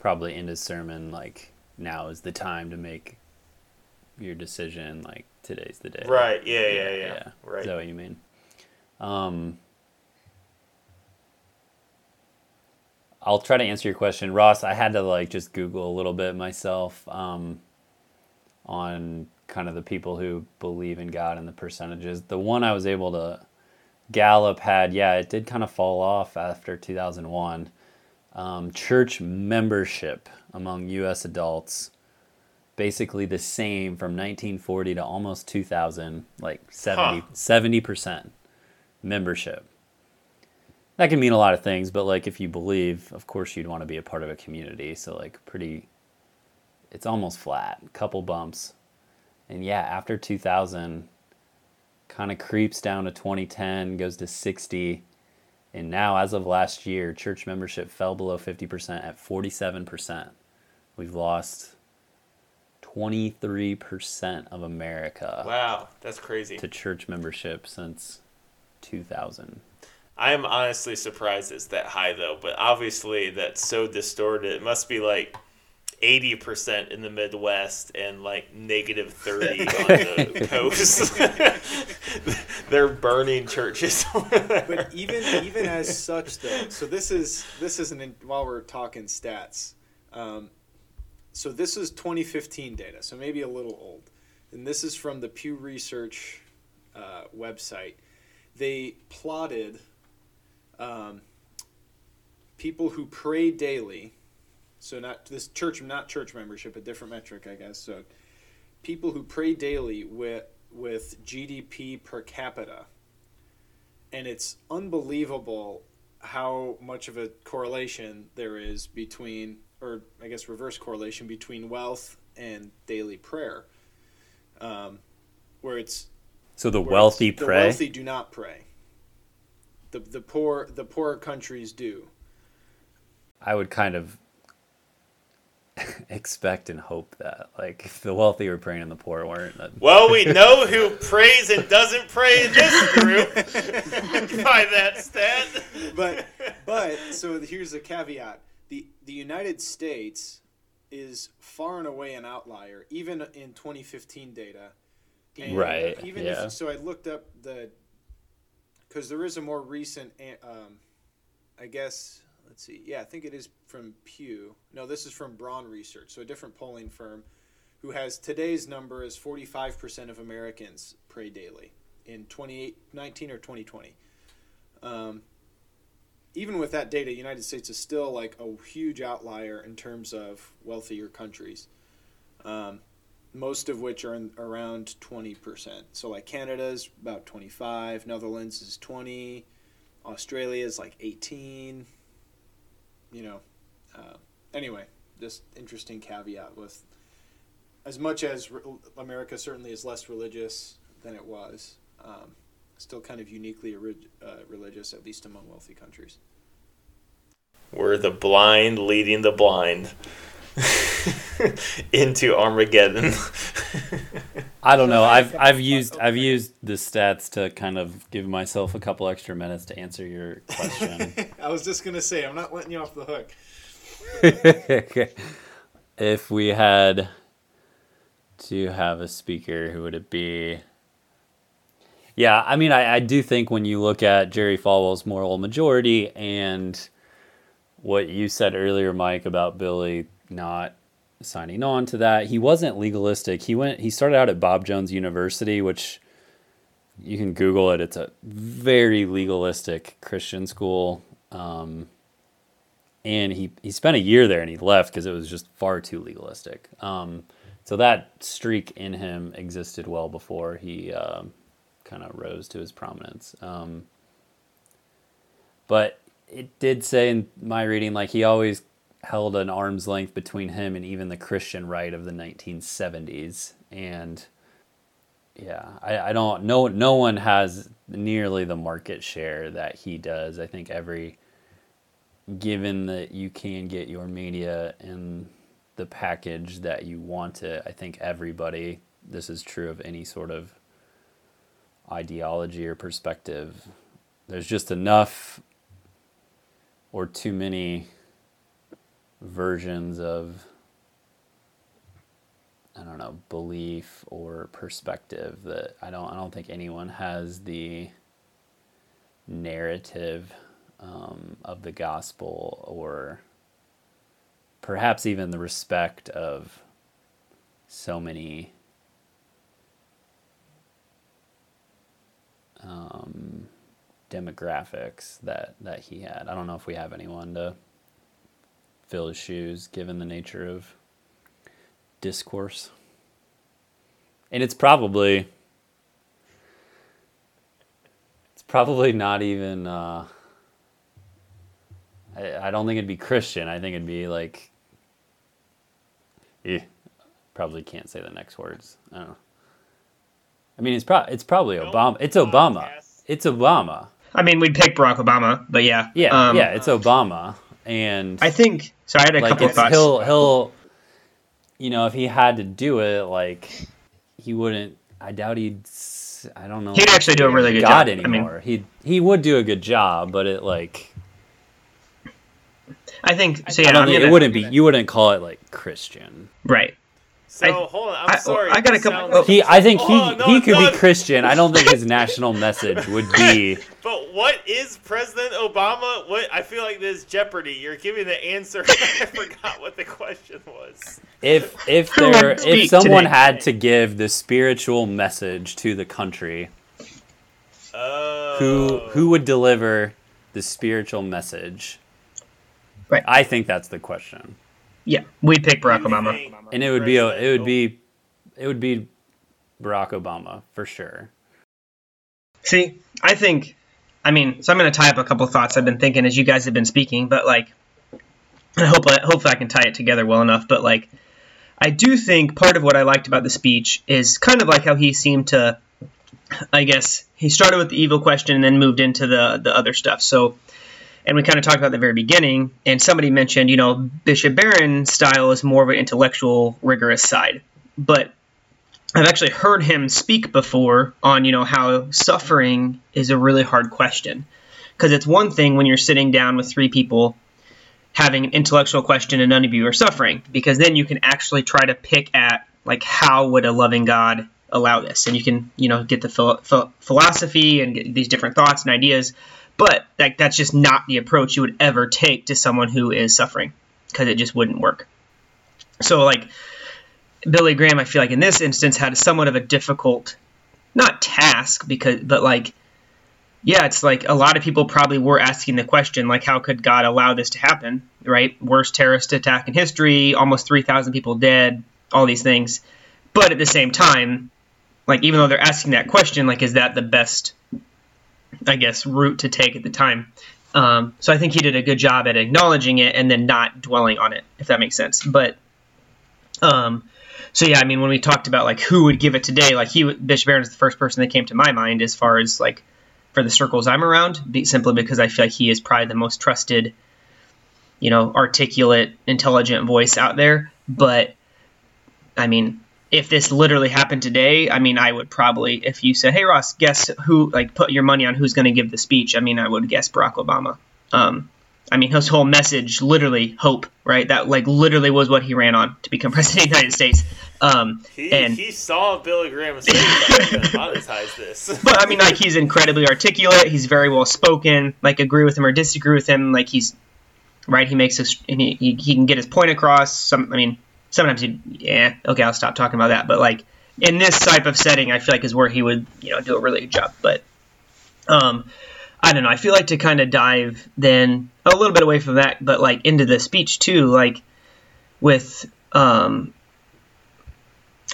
probably end his sermon like now is the time to make your decision. Like today's the day. Right. Yeah. Yeah. Yeah. Right. Is that what you mean? Um, I'll try to answer your question, Ross. I had to like just Google a little bit myself um, on kind of the people who believe in God and the percentages. The one I was able to Gallup had, yeah, it did kind of fall off after 2001. Um, church membership among U.S. adults basically the same from 1940 to almost 2000, like 70 Huh. 70% membership. That can mean a lot of things, but like if you believe, of course you'd want to be a part of a community. So like pretty, it's almost flat, couple bumps, and yeah, after 2000, kind of creeps down to 2010, goes to 60, and now as of last year, church membership fell below 50% at 47%. We've lost 23% of America Wow, that's crazy. to church membership since 2000. I am honestly surprised it's that high though, but obviously that's so distorted. It must be like eighty percent in the Midwest and like negative thirty on the coast. They're burning churches. but even even as such though so this is this is an while we're talking stats um, so this is 2015 data so maybe a little old and this is from the pew research uh, website they plotted um, people who pray daily so not this church not church membership a different metric i guess so people who pray daily with with gdp per capita. And it's unbelievable how much of a correlation there is between or i guess reverse correlation between wealth and daily prayer. Um, where it's So the wealthy it's- pray. the wealthy do not pray the, the poor the poorer countries do I would kind of expect and hope that, like, if the wealthy were praying and the poor weren't, that well, we know who prays and doesn't pray in this group by that stat. but but so here's a caveat: the the United States is far and away an outlier, even in 2015 data. And Right, Even yeah. if so, I looked up the because there is a more recent, um, I guess. Let's see. Yeah, I think it is from Pew. No, this is from Braun Research, so a different polling firm, who has today's number as 45% of Americans pray daily in 2019 or 2020. Um, even with that data, United States is still like a huge outlier in terms of wealthier countries. Um, most of which are in, around 20%. So like Canada's about 25, Netherlands is 20, Australia is like 18. You know, uh, anyway, just interesting caveat with as much as re- America certainly is less religious than it was, um, still kind of uniquely uh, religious, at least among wealthy countries. We're the blind leading the blind. into Armageddon. I don't know. I've I've used I've used the stats to kind of give myself a couple extra minutes to answer your question. I was just gonna say I'm not letting you off the hook. if we had to have a speaker, who would it be? Yeah, I mean, I, I do think when you look at Jerry Falwell's moral majority and what you said earlier, Mike, about Billy not signing on to that, he wasn't legalistic. He went. He started out at Bob Jones University, which you can Google it. It's a very legalistic Christian school. Um, and he, he spent a year there and he left because it was just far too legalistic. Um, so that streak in him existed well before he um, kind of rose to his prominence. Um, but it did say in my reading, like he always held an arm's length between him and even the Christian right of the 1970s. And yeah, I, I don't no no one has nearly the market share that he does. I think every given that you can get your media in the package that you want it, I think everybody this is true of any sort of ideology or perspective. There's just enough or too many versions of I don't know belief or perspective that I don't I don't think anyone has the narrative um, of the gospel or perhaps even the respect of so many um, demographics that, that he had. I don't know if we have anyone to fill his shoes given the nature of discourse. And it's probably it's probably not even uh, I, I don't think it'd be Christian. I think it'd be like eh, probably can't say the next words. I don't know. I mean, it's pro- it's probably Obama. It's Obama. It's Obama. I mean, we'd pick Barack Obama, but yeah. Yeah, Um, yeah, it's Obama. And I think so. I had a like couple thoughts. he'll he'll you know, if he had to do it, like he wouldn't I doubt he'd I don't know. He'd actually do a really good God job. I mean- anymore. he he would do a good job, but it like I think so. Yeah, I don't I'm think gonna- it wouldn't be you wouldn't call it like Christian. right. So I- hold on, I'm I- sorry. I got a couple- oh. He I think he on, no, he could no. be Christian. I don't think his national message would be But what is President Obama? What I feel like this Jeopardy. You're giving the answer. I forgot what the question was. if if there if someone today? had to give the spiritual message to the country, Oh. who who would deliver the spiritual message? Right. I think that's the question. Yeah, we'd pick Barack You Obama. And it would be a, it would be it would be Barack Obama for sure. See, I think, I mean, so I'm going to tie up a couple thoughts I've been thinking as you guys have been speaking, but like, I hope I, hopefully I can tie it together well enough. But like, I do think part of what I liked about the speech is kind of like how he seemed to, I guess, he started with the evil question and then moved into the the other stuff. So, and we kind of talked about the very beginning, and somebody mentioned, you know, Bishop Barron's style is more of an intellectual, rigorous side, but I've actually heard him speak before on, you know, how suffering is a really hard question. Because it's one thing when you're sitting down with three people having an intellectual question and none of you are suffering, because then you can actually try to pick at, like, how would a loving God allow this? And you can, you know, get the phil- phil- philosophy and get these different thoughts and ideas. But like, that's just not the approach you would ever take to someone who is suffering, because it just wouldn't work. So, like, Billy Graham, I feel like in this instance had somewhat of a difficult, not task because, but like, yeah, it's like a lot of people probably were asking the question, like, how could God allow this to happen? Right? Worst terrorist attack in history, almost 3,000 people dead, all these things. But at the same time, like, even though they're asking that question, like, is that the best, I guess, route to take at the time? Um, so I think he did a good job at acknowledging it and then not dwelling on it, if that makes sense. But, um, so yeah, I mean, when we talked about like who would give it today, like he, Bishop Barron is the first person that came to my mind as far as like for the circles I'm around, be, simply because I feel like he is probably the most trusted, you know, articulate, intelligent voice out there. But I mean, if this literally happened today, I mean, I would probably, if you said, "Hey Ross, guess who?" Like, put your money on who's going to give the speech. I mean, I would guess Barack Obama. Um, I mean, his whole message, literally hope, right? That like literally was what he ran on to become president of the United States. Um, He, and he saw Billy Graham and "I'm going to monetize this." but I mean, like he's incredibly articulate. He's very well spoken. Like agree with him or disagree with him. Like he's right. He makes a, he, he he can get his point across. Some I mean, sometimes he yeah okay I'll stop talking about that. But like in this type of setting, I feel like is where he would you know do a really good job. But um, I don't know. I feel like to kind of dive then a little bit away from that, but like into the speech too, like with um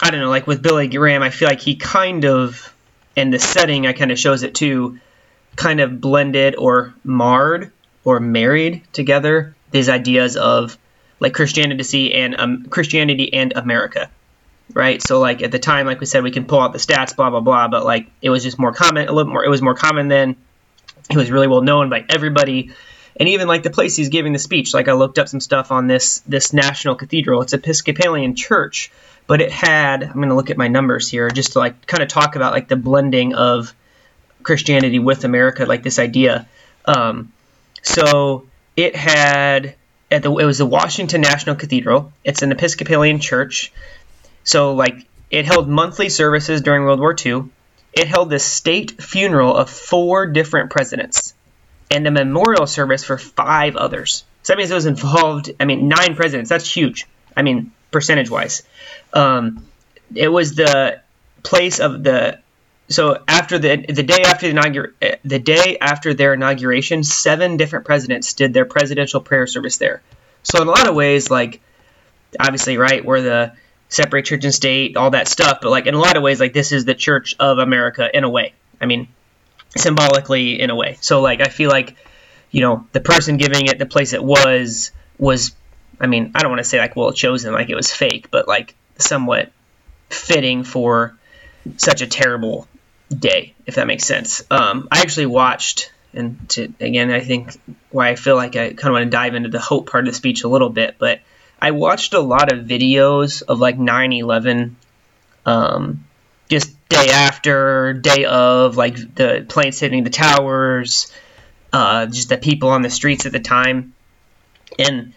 I don't know, like with Billy Graham, I feel like he kind of, and the setting I kind of shows it too, kind of blended or marred or married together these ideas of like Christianity and um, Christianity and America, right? So like at the time, like we said, we can pull out the stats, blah blah blah, but like it was just more common, a little more. It was more common then. It was really well known by everybody, and even like the place he's giving the speech. Like I looked up some stuff on this this national cathedral. It's Episcopalian church but it had i'm to look at my numbers here just to like kind of talk about like the blending of christianity with america like this idea um, so it had at the it was the washington national cathedral. It's an episcopalian church. So like it held monthly services during world war ii it held the state funeral of four different presidents and a memorial service for five others. So that means it was involved i mean nine presidents. That's huge. I mean percentage wise um, it was the place of the so after the the day after the inaugur the day after their inauguration, seven different presidents did their presidential prayer service there. So in a lot of ways, like obviously, right, we're the separate church and state, all that stuff, but like in a lot of ways, like this is the Church of America in a way. I mean, symbolically in a way. So like I feel like you know the person giving it the place it was was I mean I don't want to say like well chosen like it was fake, but like somewhat fitting for such a terrible day, if that makes sense. Um, I actually watched, and to, again, I think why I feel like I kind of want to dive into the hope part of the speech a little bit, but I watched a lot of videos of like 9 11, um, just day after, day of, like the planes hitting the towers, uh, just the people on the streets at the time. And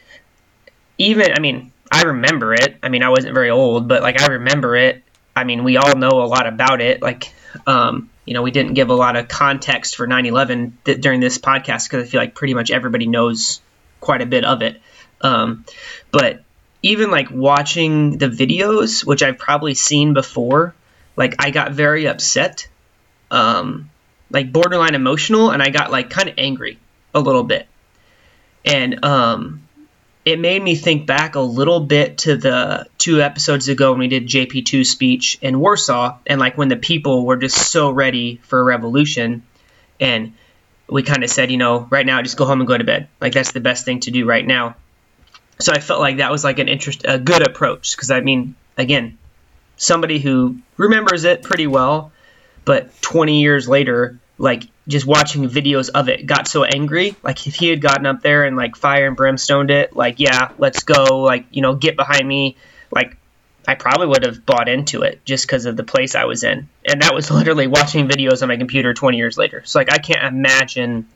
even, I mean, I remember it. I mean, I wasn't very old, but like I remember it. I mean, we all know a lot about it. Like, um, you know, we didn't give a lot of context for 9/11 th- during this podcast because I feel like pretty much everybody knows quite a bit of it. Um, but even like watching the videos, which I've probably seen before, like I got very upset, um, like borderline emotional, and I got like kind of angry a little bit. And um, it made me think back a little bit to the two episodes ago when we did JP2 speech in Warsaw, and like when the people were just so ready for a revolution, and we kind of said, you know, right now just go home and go to bed. Like that's the best thing to do right now. So I felt like that was like an interest, a good approach, because I mean, again, somebody who remembers it pretty well, but 20 years later, like just watching videos of it got so angry. Like if he had gotten up there and like fire and brimstoned it like yeah let's go like you know get behind me like i probably would have bought into it just because of the place i was in. And that was literally watching videos on my computer 20 years later. So like i can't imagine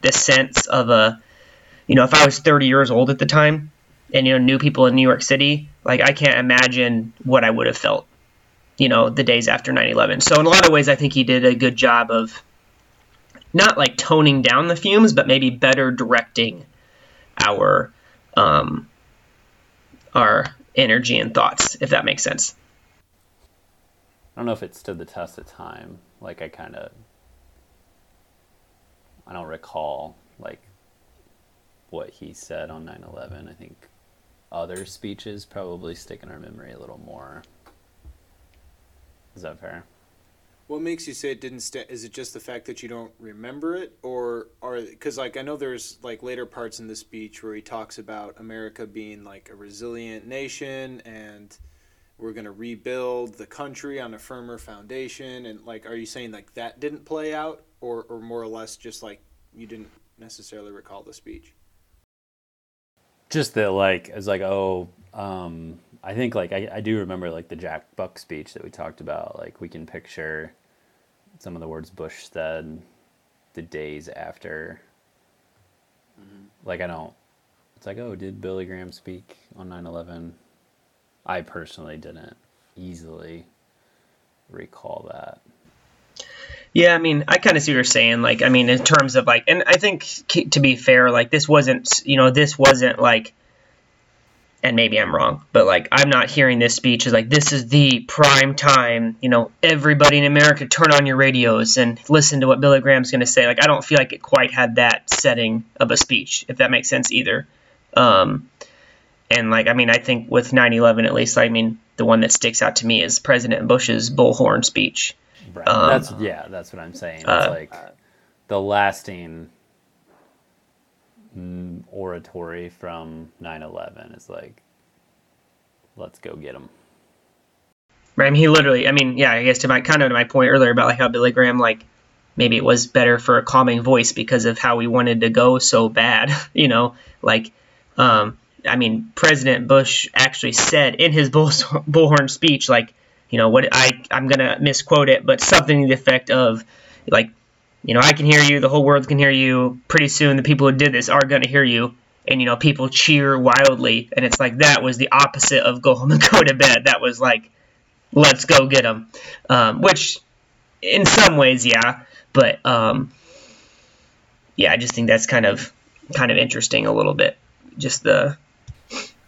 the sense of a you know if i was 30 years old at the time and you know knew people in new york city like i can't imagine what i would have felt you know the days after 9-11 so in a lot of ways i think he did a good job of not like toning down the fumes, but maybe better directing our um, our energy and thoughts, if that makes sense. I don't know if it stood the test of time. Like I kind of, I don't recall like what he said on 9/11. I think other speeches probably stick in our memory a little more. Is that fair? What makes you say it didn't sta Is it just the fact that you don't remember it, or or because like I know there's like later parts in the speech where he talks about America being like a resilient nation and we're gonna rebuild the country on a firmer foundation, and like, are you saying like that didn't play out, or or more or less just like you didn't necessarily recall the speech? Just that, like, it's like, oh, Um, I think like I, I do remember like the Jack Buck speech that we talked about. Like we can picture some of the words Bush said the days after. Like I don't. It's like oh, did Billy Graham speak on 9/11? I personally didn't easily recall that. Yeah, I mean, I kind of see what you're saying. Like, I mean, in terms of like, and I think to be fair, like, this wasn't, you know, this wasn't like, and maybe I'm wrong, but like, I'm not hearing this speech as like, this is the prime time, you know, everybody in America turn on your radios and listen to what Billy Graham's going to say. Like, I don't feel like it quite had that setting of a speech, if that makes sense either. Um, and like, I mean, I think with 9 11, at least, I mean, the one that sticks out to me is President Bush's bullhorn speech. Right. Um, that's yeah. That's what I'm saying. It's uh, like the lasting oratory from 9/11 is like, let's go get them. Right. I mean, he literally. I mean, yeah. I guess to my kind of to my point earlier about like how Billy Graham like maybe it was better for a calming voice because of how we wanted to go so bad. You know, like. Um, I mean, President Bush actually said in his bull, bullhorn speech, like, you know, what I I'm gonna misquote it, but something to the effect of, like, you know, I can hear you, the whole world can hear you. Pretty soon, the people who did this are gonna hear you, and you know, people cheer wildly, and it's like that was the opposite of go home and go to bed. That was like, let's go get them, um, which, in some ways, yeah, but um, yeah, I just think that's kind of kind of interesting a little bit, just the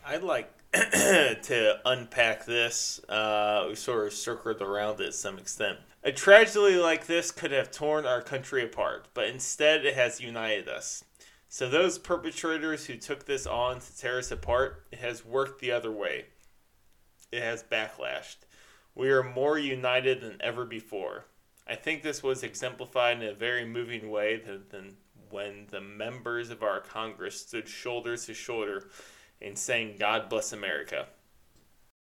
I'd like to unpack this. Uh, we sort of circled around it to some extent. A tragedy like this could have torn our country apart, but instead it has united us. So those perpetrators who took this on to tear us apart, it has worked the other way. It has backlashed. We are more united than ever before. I think this was exemplified in a very moving way than, than when the members of our Congress stood shoulder to shoulder and saying God bless America.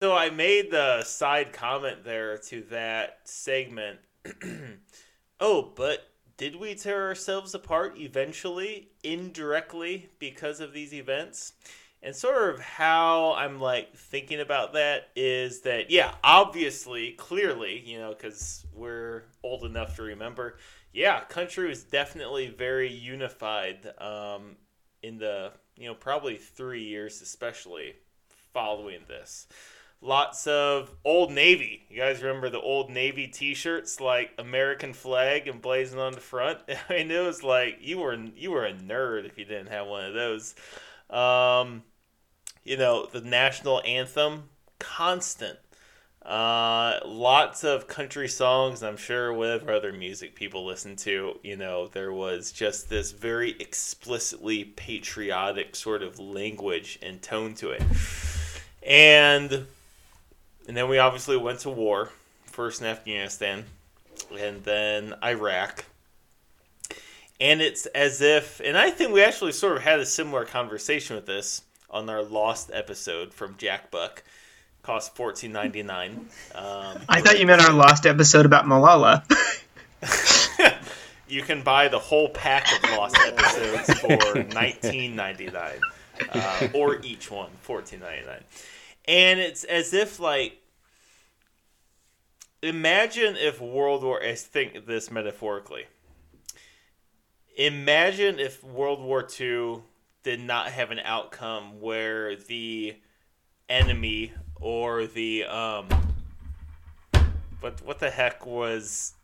So I made the side comment there to that segment. oh, but did we tear ourselves apart eventually, indirectly, because of these events? And sort of how I'm like thinking about that is that, yeah, obviously, clearly, you know, because we're old enough to remember, yeah, country was definitely very unified um, in the you know, probably three years, especially following this. Lots of Old Navy. You guys remember the Old Navy T-shirts, like American flag and blazing on the front. I mean, it was like you were you were a nerd if you didn't have one of those. Um, you know, the national anthem, constant. Uh, lots of country songs. I'm sure whatever other music people listen to, you know, there was just this very explicitly patriotic sort of language and tone to it. And and then we obviously went to war, first in Afghanistan, and then Iraq. And it's as if, and I think we actually sort of had a similar conversation with this on our lost episode from Jack Buck cost fourteen ninety nine. Um, I thought you meant our lost episode about Malala. you can buy the whole pack of lost episodes for nineteen ninety nine, uh, or each one fourteen ninety nine, and it's as if like. Imagine if World War. I think this metaphorically. Imagine if World War II did not have an outcome where the enemy or the um what what the heck was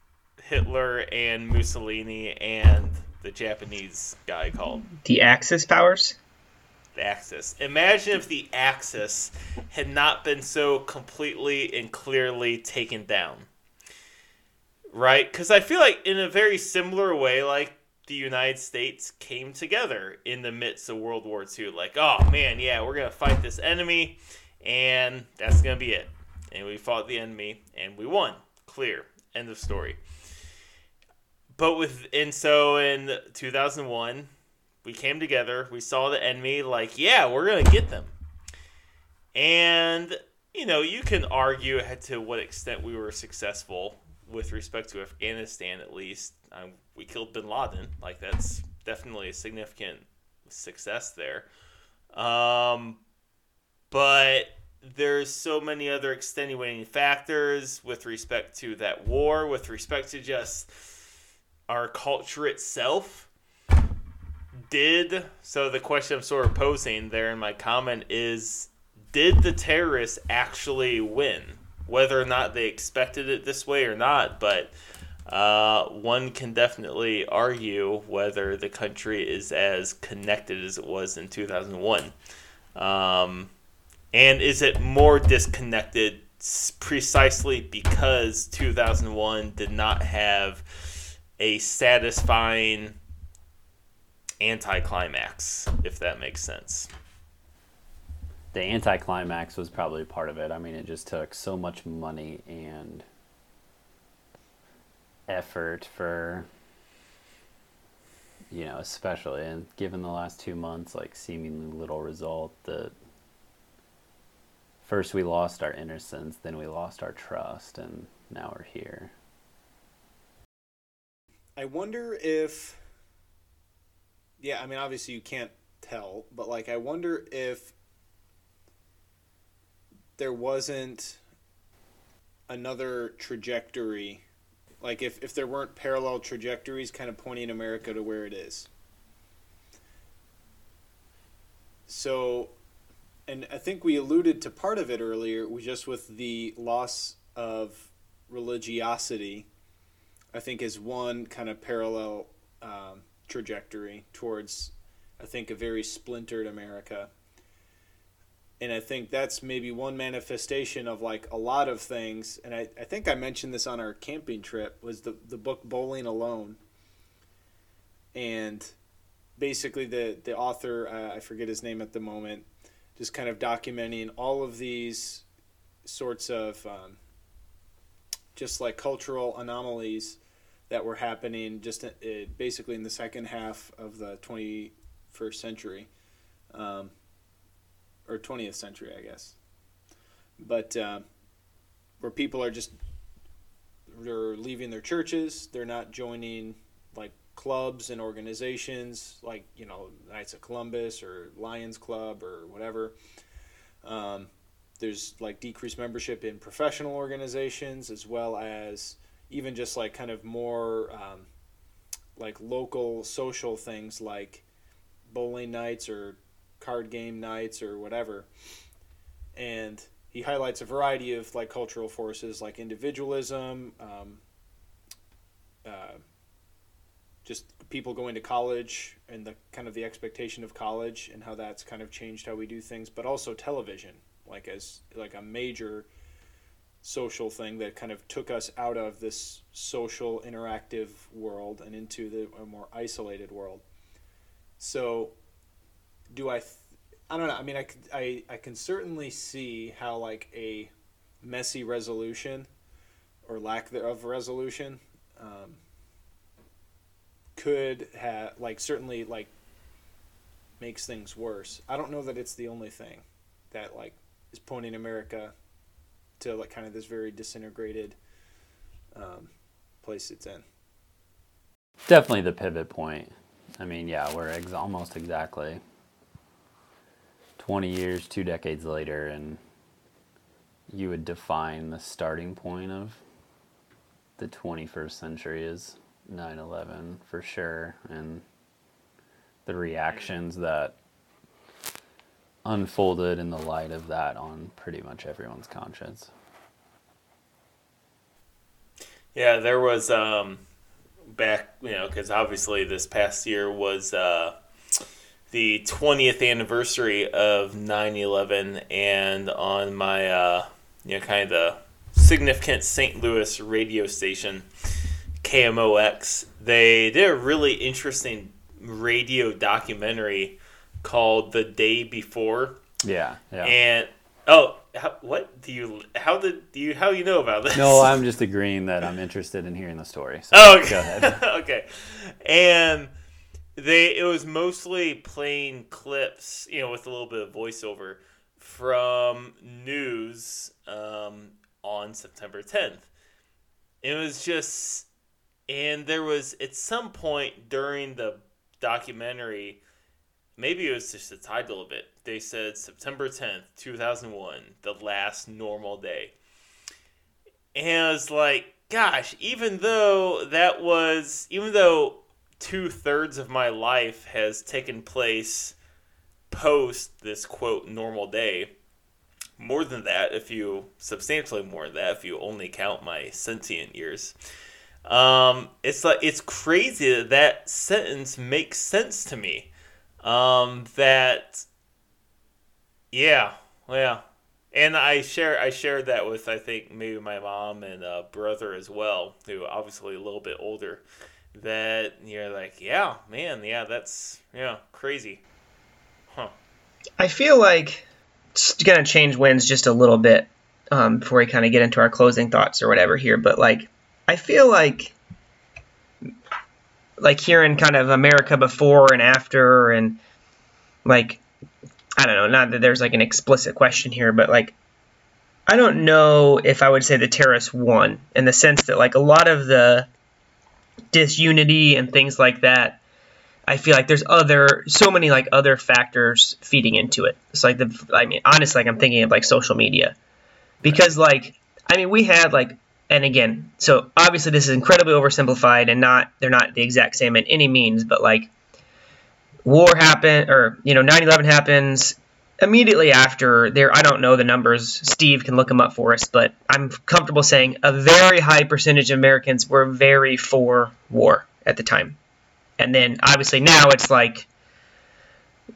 Hitler and Mussolini and the Japanese guy called? The Axis powers? Axis. Imagine if the Axis had not been so completely and clearly taken down. Right? Because I feel like in a very similar way, like the United States came together in the midst of World War II. Like, oh man, yeah, we're gonna fight this enemy and that's gonna be it. And we fought the enemy, and we won. Clear. End of story. But with and so in 2001, we came together. We saw the enemy. Like, yeah, we're gonna get them. And you know, you can argue to what extent we were successful with respect to Afghanistan, at least. Um, we killed Bin Laden. Like, that's definitely a significant success there. Um, but there's so many other extenuating factors with respect to that war, with respect to just our culture itself. Did so the question I'm sort of posing there in my comment is did the terrorists actually win? Whether or not they expected it this way or not, but uh, one can definitely argue whether the country is as connected as it was in 2001. Um, and is it more disconnected precisely because 2001 did not have a satisfying anticlimax, if that makes sense? The anticlimax was probably part of it. I mean, it just took so much money and effort for you know, especially and given the last two months, like seemingly little result that first we lost our innocence, then we lost our trust, and now we're here. I wonder if, yeah, I mean, obviously you can't tell, but like, I wonder if there wasn't another trajectory like if, if there weren't parallel trajectories kind of pointing America to where it is. So, and I think we alluded to part of it earlier, just with the loss of religiosity, I think is one kind of parallel um, trajectory towards, I think, a very splintered America and I think that's maybe one manifestation of like a lot of things. And I, I think I mentioned this on our camping trip was the the book Bowling Alone. And basically the the author uh, I forget his name at the moment, just kind of documenting all of these sorts of um, just like cultural anomalies that were happening just uh, basically in the second half of the 21st century. Um, or 20th century, I guess. But uh, where people are just they're leaving their churches, they're not joining like clubs and organizations like you know Knights of Columbus or Lions Club or whatever. Um, there's like decreased membership in professional organizations as well as even just like kind of more um, like local social things like bowling nights or card game nights or whatever. And he highlights a variety of like cultural forces like individualism, um, uh, just people going to college and the kind of the expectation of college and how that's kind of changed how we do things, but also television, like as like a major social thing that kind of took us out of this social interactive world and into the a more isolated world. So do I? Th- I don't know. I mean, I, I I can certainly see how like a messy resolution or lack of resolution um, could have like certainly like makes things worse. I don't know that it's the only thing that like is pointing America to like kind of this very disintegrated um, place it's in. Definitely the pivot point. I mean, yeah, we're ex- almost exactly 20 years, two decades later, and you would define the starting point of the 21st century as 9 11 for sure, and the reactions that unfolded in the light of that on pretty much everyone's conscience. Yeah, there was um, back, you know, because obviously this past year was uh, the 20th anniversary of 9-11 and on my uh, you know kind of significant st louis radio station kmox they did a really interesting radio documentary called the day before. Yeah yeah. And oh how, what do you how did do you how you know about this? No i'm just agreeing that i'm interested in hearing the story so oh okay. go ahead. Okay. And they it was mostly playing clips, you know, with a little bit of voiceover from news um, on September 10th. It was just, and there was at some point during the documentary, maybe it was just the title of it. They said September 10th, 2001, the last normal day. And I was like, gosh, even though that was, even though two thirds of my life has taken place post this quote normal day, more than that, if you substantially more than that, if you only count my sentient years. Um, it's like it's crazy that that sentence makes sense to me. Um, that yeah, yeah, and I share I shared that with I think maybe my mom and uh, brother as well, who obviously a little bit older. That you're like, yeah, man, yeah, that's yeah, crazy, huh? I feel like it's gonna change winds just a little bit um, before we kind of get into our closing thoughts or whatever here. But like, I feel like like hearing kind of America before and after, and like I don't know, not that there's like an explicit question here, but like I don't know if I would say the terrorists won in the sense that like a lot of the disunity and things like that I feel like there's other so many like other factors feeding into it. It's like the I mean honestly like I'm thinking of like social media. Because like I mean we had like and again, so obviously this is incredibly oversimplified and not they're not the exact same in any means, but like war happened or you know 9/11 happens immediately after there I don't know the numbers. Steve can look them up for us, but I'm comfortable saying a very high percentage of Americans were very for war at the time. And then obviously now it's like,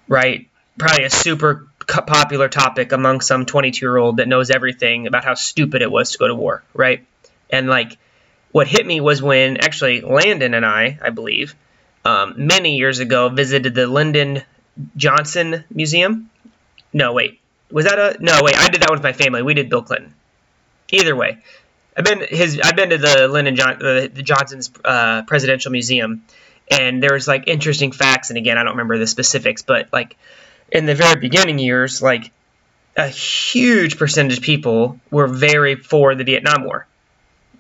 right, probably a super popular topic among some 22 year old that knows everything about how stupid it was to go to war, right? And like, what hit me was when actually Landon and I, I believe, um, many years ago, visited the Lyndon Johnson Museum. No, wait, was that a no? Wait, I did that with my family. We did Bill Clinton. Either way, I've been his. I've been to the Lyndon John, the, Johnson's uh, Presidential Museum, and there was like interesting facts and again i don't remember the specifics but like in the very beginning years like a huge percentage of people were very for the vietnam war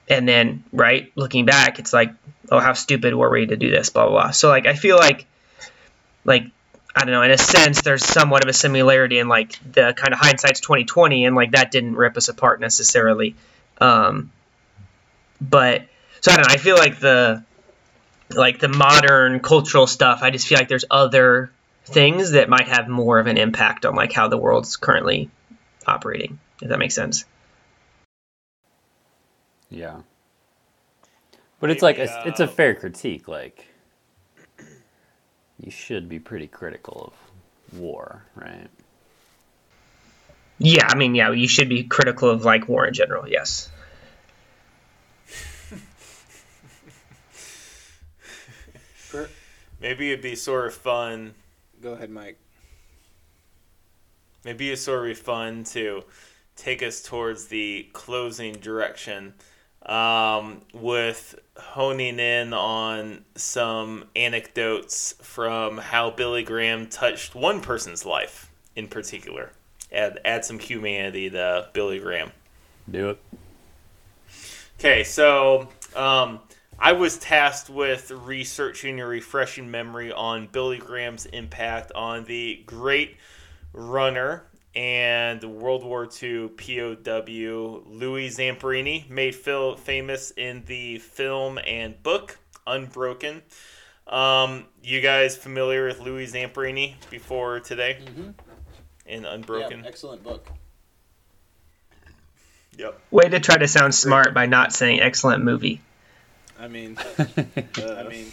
and then right looking back it's like oh how stupid were we to do this blah blah blah so like i feel like like i don't know in a sense there's somewhat of a similarity in like the kind of hindsight's 2020 and like that didn't rip us apart necessarily um but so i don't know i feel like the like the modern cultural stuff, I just feel like there's other things that might have more of an impact on like how the world's currently operating. If that makes sense. Yeah. But it's like a, it's a um, fair critique. Like you should be pretty critical of war, right? Yeah, I mean, yeah, you should be critical of like war in general. Yes. Maybe it'd be sort of fun. Go ahead, Mike. Maybe it'd sort of fun to take us towards the closing direction um, with honing in on some anecdotes from how Billy Graham touched one person's life in particular. Add, add some humanity to Billy Graham. Do it. Okay, so um, I was tasked with researching and refreshing memory on Billy Graham's impact on the great runner and World War II POW Louis Zamperini, made Phil famous in the film and book Unbroken. Um, you guys familiar with Louis Zamperini before today? Mm-hmm. In Unbroken. Yeah, excellent book. Yep. Way to try to sound smart by not saying excellent movie. I mean, uh, I mean,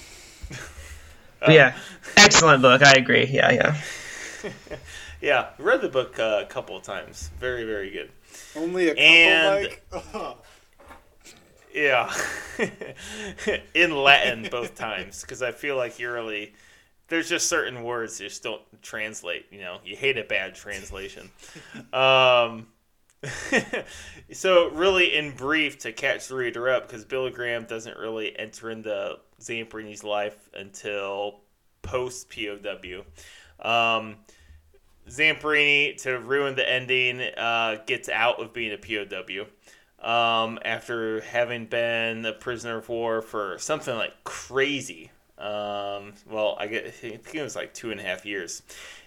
But yeah, excellent book. I agree. Yeah, yeah. yeah, read the book uh, a couple of times. Very, very good. only a couple, And- Mike. Yeah, in Latin both times because I feel like you're really there's just certain words that just don't translate. You know, you hate a bad translation. um, so really, in brief, to catch the reader up, because Billy Graham doesn't really enter into Zamperini's life until post POW. Um, Zamperini, to ruin the ending, uh, gets out of being a POW um, after having been a prisoner of war for something like crazy Um, well, I get I think it was like two and a half years,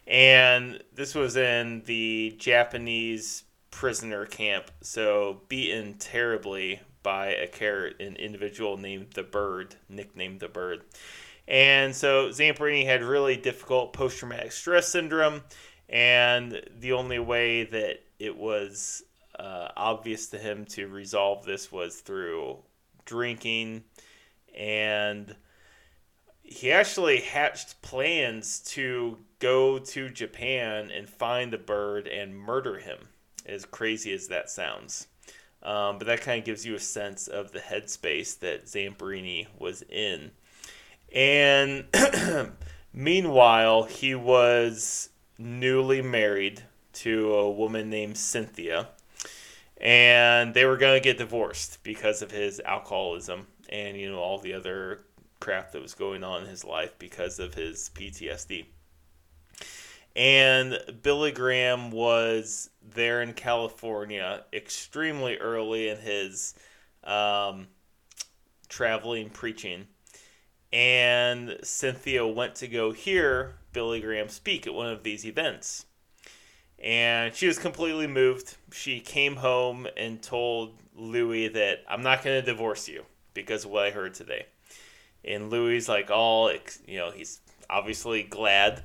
and this was in the Japanese prisoner camp. So beaten terribly by a carrot, an individual named the Bird, nicknamed the Bird. And so Zamperini had really difficult post traumatic stress syndrome, and the only way that it was uh, obvious to him to resolve this was through drinking, and he actually hatched plans to go to Japan and find the bird and murder him, as crazy as that sounds. Um, but that kind of gives you a sense of the headspace that Zamperini was in. And meanwhile, he was newly married to a woman named Cynthia. And they were going to get divorced because of his alcoholism and, you know, all the other crap that was going on in his life because of his PTSD. And Billy Graham was there in California extremely early in his um, traveling preaching and Cynthia went to go hear Billy Graham speak at one of these events. And she was completely moved. She came home and told Louis that I'm not going to divorce you because of what I heard today. And Louis like all you know, he's obviously glad,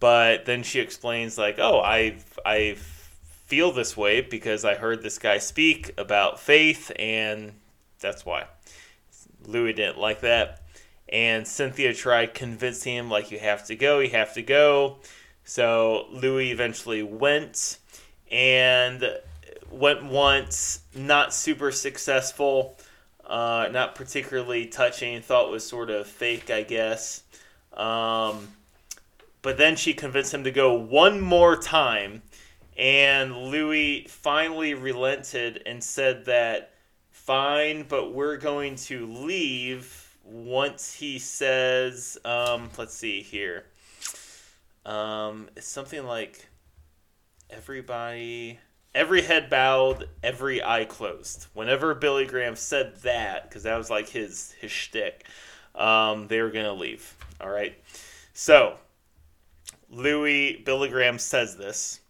but then she explains like, "Oh, I I feel this way because I heard this guy speak about faith and that's why." Louis didn't like that and Cynthia tried convincing him like you have to go, you have to go. So Louis eventually went and went once, not super successful, uh, not particularly touching, thought was sort of fake, I guess. Um, but then she convinced him to go one more time, and Louis finally relented and said that, fine, but we're going to leave once he says, um, let's see here. Um, it's something like everybody, every head bowed, every eye closed. Whenever Billy Graham said that, because that was like his his shtick, um, they were gonna leave. All right, so Louis Billy Graham says this.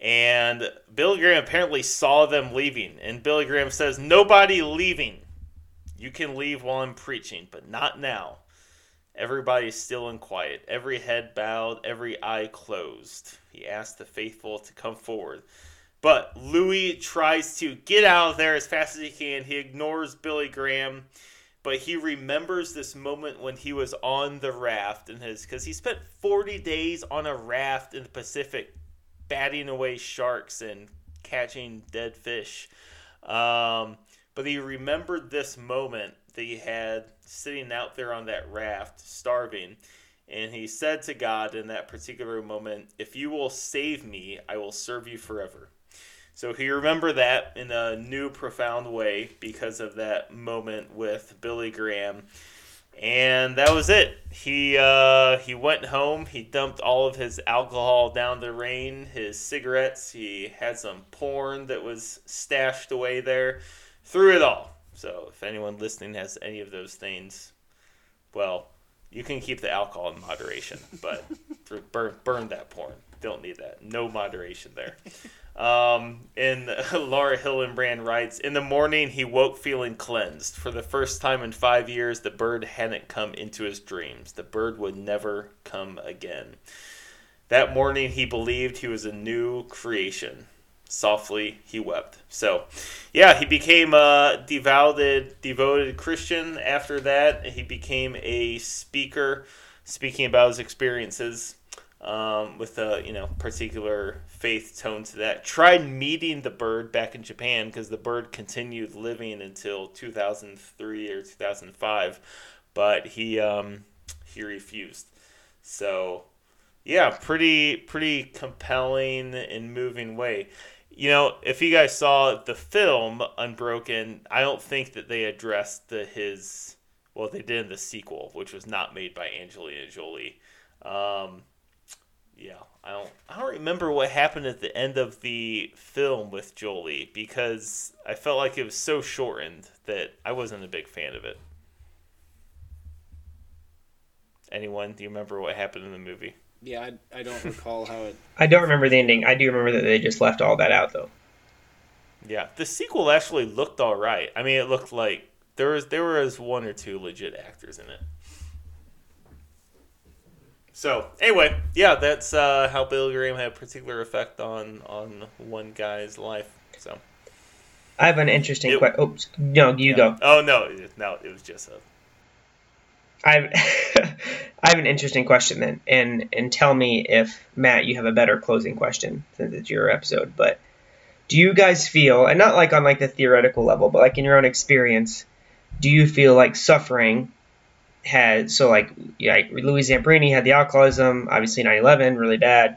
And Billy Graham apparently saw them leaving, and Billy Graham says, Nobody leaving. You can leave while I'm preaching, but not now. Everybody's still and quiet, every head bowed, every eye closed. He asked the faithful to come forward. But Louis tries to get out of there as fast as he can. He ignores Billy Graham, but he remembers this moment when he was on the raft and his because he spent 40 days on a raft in the Pacific, batting away sharks and catching dead fish. Um, but he remembered this moment that he had sitting out there on that raft, starving. And he said to God in that particular moment, If you will save me, I will serve you forever. So he remembered that in a new, profound way because of that moment with Billy Graham. And that was it. He uh, he went home. He dumped all of his alcohol down the drain, his cigarettes. He had some porn that was stashed away there through it all. So if anyone listening has any of those things, well, you can keep the alcohol in moderation, but burn burn that porn. Don't need that. No moderation there. Um, and Laura Hillenbrand writes, In the morning, he woke feeling cleansed. For the first time in five years, the bird hadn't come into his dreams. The bird would never come again. That morning, he believed he was a new creation softly he wept. So, yeah, he became a devoted, devoted Christian after that. He became a speaker, speaking about his experiences um, with a you know particular faith tone to that. Tried meeting the bird back in Japan because the bird continued living until 2003 or 2005, but he um, he refused. So yeah, pretty pretty compelling and moving way. You know, if you guys saw the film Unbroken, I don't think that they addressed the his well, they did in the sequel, which was not made by Angelina Jolie. Um, yeah, I don't I don't remember what happened at the end of the film with Jolie because I felt like it was so shortened that I wasn't a big fan of it. Anyone? Do you remember what happened in the movie? Yeah, I, I don't recall how it. I don't remember the ending. I do remember that they just left all that out though. Yeah, the sequel actually looked all right. I mean, it looked like there was there was one or two legit actors in it. So anyway, yeah, that's uh, how Bill Graham had a particular effect on on one guy's life. So I have an interesting question. Oops, no, you go. oh no, no, it was just a I've I have an interesting question then, and and tell me if Matt, you have a better closing question since it's your episode. But do you guys feel, and not like on like the theoretical level, but like in your own experience, do you feel like suffering had so like yeah, Louis Zamperini had the alcoholism, obviously 9/11, really bad.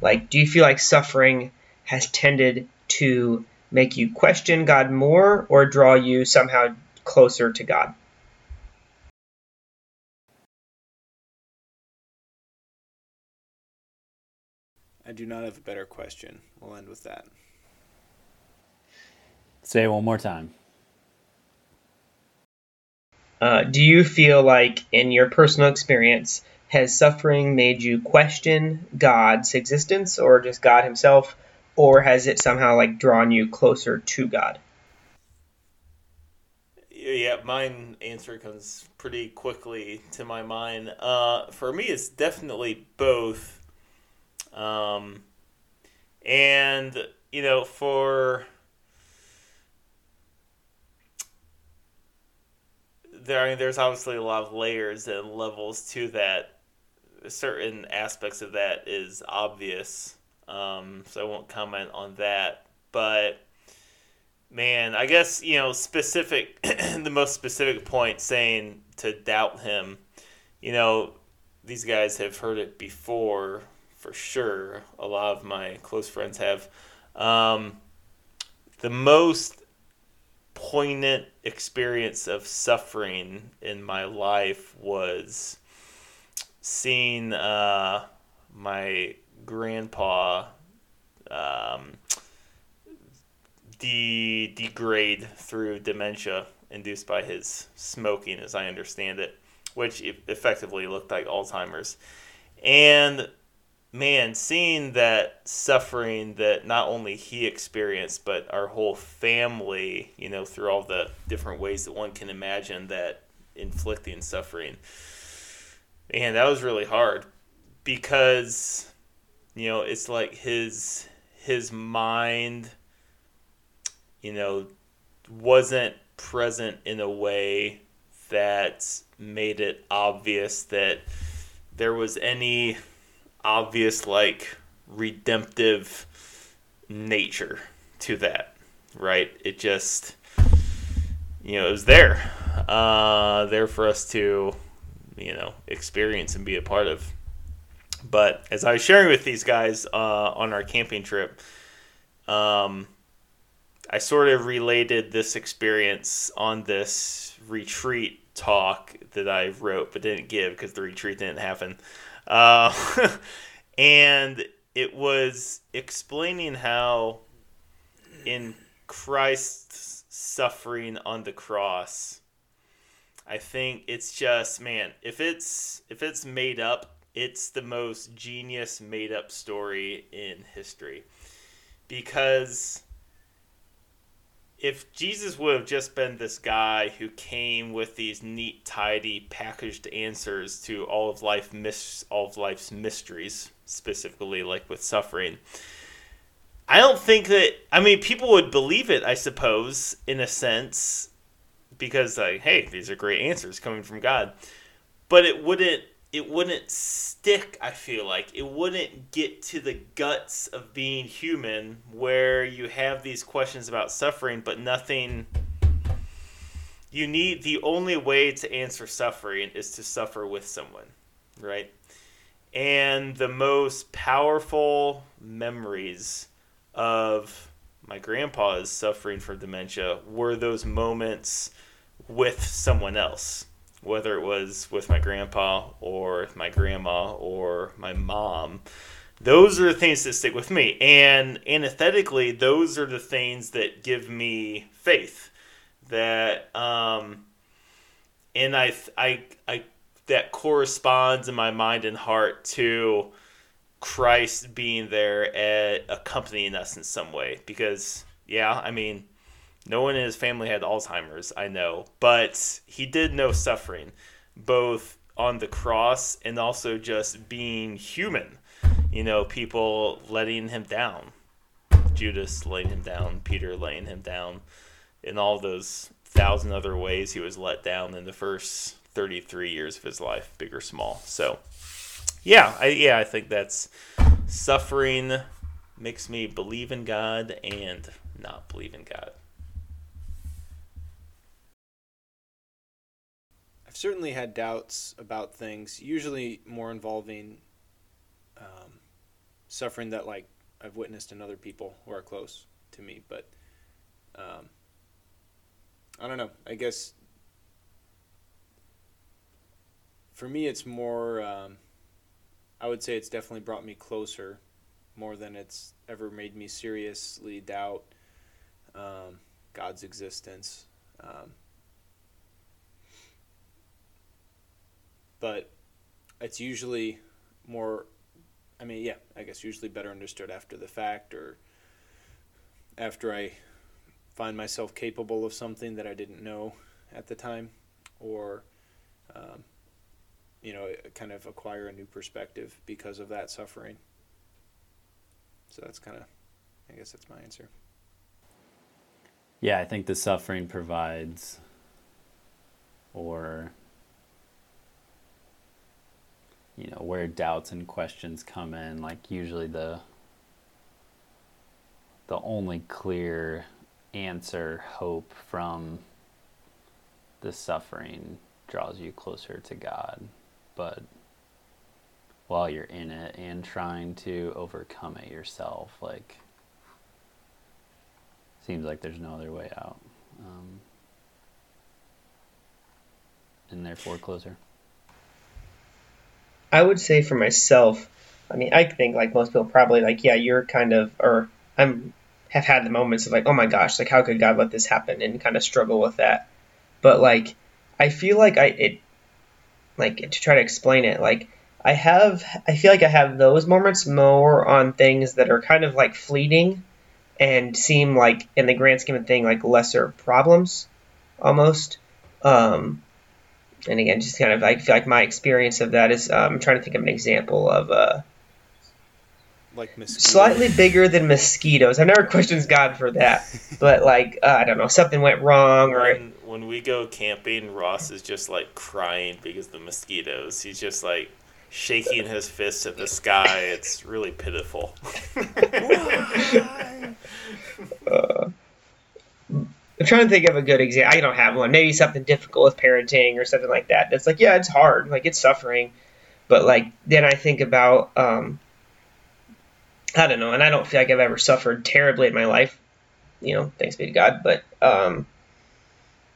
Like, do you feel like suffering has tended to make you question God more, or draw you somehow closer to God? I do not have a better question. We'll end with that. Say it one more time. Uh, do you feel like, in your personal experience, has suffering made you question God's existence or just God Himself, or has it somehow like drawn you closer to God? Yeah, mine answer comes pretty quickly to my mind. Uh, for me, it's definitely both. Um, and you know, for there, I mean, there's obviously a lot of layers and levels to that. Certain aspects of that is obvious, um, so I won't comment on that. But man, I guess you know specific, the most specific point saying to doubt him. You know, these guys have heard it before for sure. A lot of my close friends have. Um, the most poignant experience of suffering in my life was seeing uh, my grandpa um, de- degrade through dementia induced by his smoking, as I understand it, which effectively looked like Alzheimer's. And man, seeing that suffering that not only he experienced, but our whole family, you know, through all the different ways that one can imagine that inflicting suffering. Man, that was really hard because, you know, it's like his his mind, you know, wasn't present in a way that made it obvious that there was any obvious like redemptive nature to that right? It just you know it was there uh there for us to you know experience and be a part of. But as i was sharing with these guys uh on our camping trip um i sort of related this experience on this retreat talk that i wrote but didn't give because the retreat didn't happen uh, and it was explaining how in Christ's suffering on the cross, I think it's just man, if it's if it's made up, it's the most genius made up story in history. Because if Jesus would have just been this guy who came with these neat, tidy, packaged answers to all of life, mis- all of life's mysteries, specifically like with suffering, I don't think that. I mean, people would believe it, I suppose, in a sense, because like, hey, these are great answers coming from God, but it wouldn't. It wouldn't stick. I feel like it wouldn't get to the guts of being human, where you have these questions about suffering, but nothing. You need the only way to answer suffering is to suffer with someone, right? And the most powerful memories of my grandpa's suffering from dementia were those moments with someone else, whether it was with my grandpa or my grandma or my mom. Those are the things that stick with me. And anesthetically, those are the things that give me faith. That, um, and I, I, I that corresponds in my mind and heart to Christ being there at accompanying us in some way. Because yeah, I mean, no one in his family had Alzheimer's, I know, but he did know suffering, both on the cross and also just being human. You know, people letting him down, Judas laying him down, Peter laying him down, in all those thousand other ways he was let down in the first 33 years of his life, big or small. So, yeah, I, yeah, I think that's suffering makes me believe in God and not believe in God. Certainly had doubts about things, usually more involving um, suffering that like I've witnessed in other people who are close to me. But um, I don't know. I guess for me, it's more. Um, I would say it's definitely brought me closer, more than it's ever made me seriously doubt um, God's existence. But it's usually more. I mean, yeah, I guess usually better understood after the fact or after I find myself capable of something that I didn't know at the time, or um, you know, kind of acquire a new perspective because of that suffering. So that's kind of, I guess that's my answer. Yeah, I think the suffering provides, or you know, where doubts and questions come in. Like usually the the only clear answer, hope from the suffering draws you closer to God. But while you're in it and trying to overcome it yourself, like, seems like there's no other way out. Um, and therefore closer. I would say for myself, I mean, I think like most people probably like, yeah, you're kind of, or I'm have had the moments of like, oh my gosh, like how could God let this happen and kind of struggle with that. But like, I feel like I it like to try to explain it, like I have I feel like I have those moments more on things that are kind of like fleeting and seem like in the grand scheme of thing like lesser problems almost. Um, and again, just kind of I feel like my experience of that is um, I'm trying to think of an example of uh, like mosquitoes. slightly bigger than mosquitoes. I've never questioned God for that, but like uh, I don't know, something went wrong or When, when we go camping, Ross is just like crying because of the mosquitoes. He's just like shaking his fist at the sky. It's really pitiful. uh, I'm trying to think of a good example. I don't have one. Maybe something difficult with parenting or something like that. That's like, yeah, it's hard. Like it's suffering, but like then I think about, um, I don't know, and I don't feel like I've ever suffered terribly in my life. You know, thanks be to God. But um,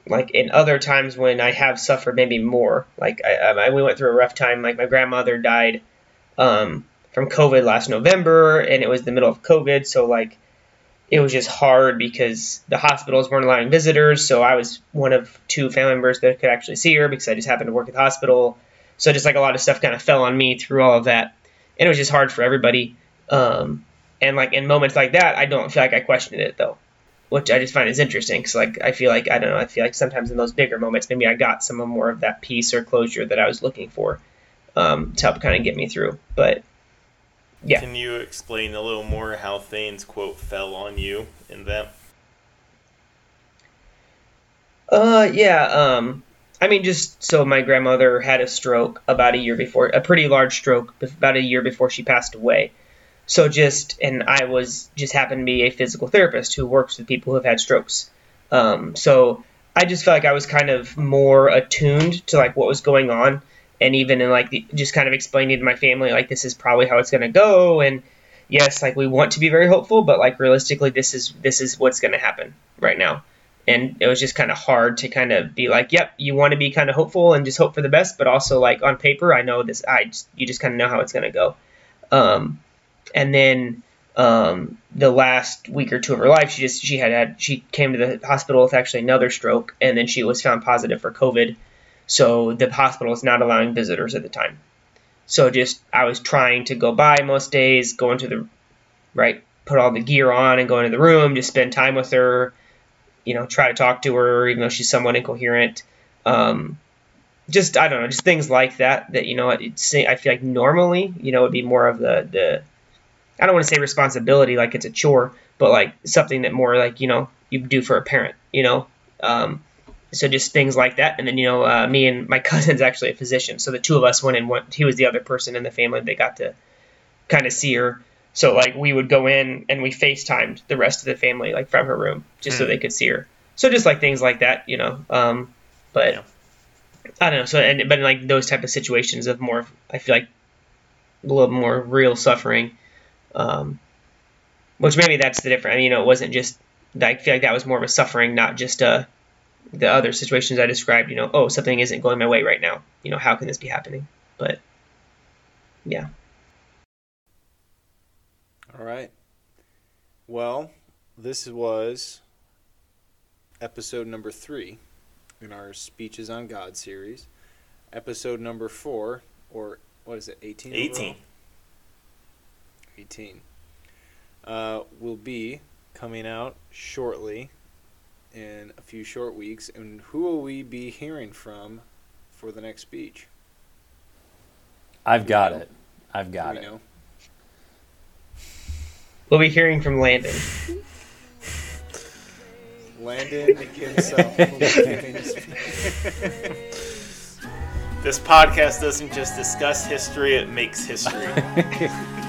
like in other times when I have suffered maybe more. Like I, I we went through a rough time. Like my grandmother died um, from COVID last November, and it was the middle of COVID, so like it was just hard because the hospitals weren't allowing visitors. So I was one of two family members that could actually see her because I just happened to work at the hospital. So just like a lot of stuff kind of fell on me through all of that, and it was just hard for everybody. Um, and like in moments like that, I don't feel like I questioned it though, which I just find is interesting because like I feel like I don't know, I feel like sometimes in those bigger moments, maybe I got some of more of that peace or closure that I was looking for um, to help kind of get me through. But yeah. Can you explain a little more how Thane's quote fell on you in that? Uh, yeah. Um, I mean, just so my grandmother had a stroke about a year before, a pretty large stroke, about a year before she passed away. So just, and I was just happened to be a physical therapist who works with people who have had strokes. Um, so I just felt like I was kind of more attuned to like what was going on, and even in like the, just kind of explaining to my family like this is probably how it's going to go, and yes, like we want to be very hopeful, but like realistically, this is this is what's going to happen right now. And it was just kind of hard to kind of be like, yep, you want to be kind of hopeful and just hope for the best, but also like on paper, I know this. I just, you just kind of know how it's going to go. Um, and then um, the last week or two of her life, she just she had had she came to the hospital with actually another stroke, and then she was found positive for COVID. So the hospital is not allowing visitors at the time. So just I was trying to go by most days, go into the right, put all the gear on and go into the room, just spend time with her, you know, try to talk to her even though she's somewhat incoherent. Um, just I don't know, just things like that. That you know, it's I feel like normally you know it would be more of the the I don't want to say responsibility like it's a chore, but like something that more like you know you do for a parent. You know, um, so just things like that. And then you know, uh, me and my cousin's actually a physician, so the two of us went and went. He was the other person in the family that got to kind of see her. So like we would go in and we FaceTimed the rest of the family like from her room just so Hmm. they could see her. So just like things like that, you know. Um, but Yeah. I don't know. So and but in like those type of situations of more, I feel like a little more real suffering. Um, which maybe that's the difference. I mean, you know, it wasn't just. I feel like that was more of a suffering, not just uh the other situations I described. You know, oh, something isn't going my way right now. You know, how can this be happening? But yeah. All right. Well, this was episode number three in our Speeches on God series. Episode number four, or what is it, 18? 18. 18. Uh, will be coming out shortly in a few short weeks. And who will we be hearing from for the next speech? I've got know? it. I've got it. know? We'll be hearing from Landon. Landon himself will be giving his This podcast doesn't just discuss history, it makes history.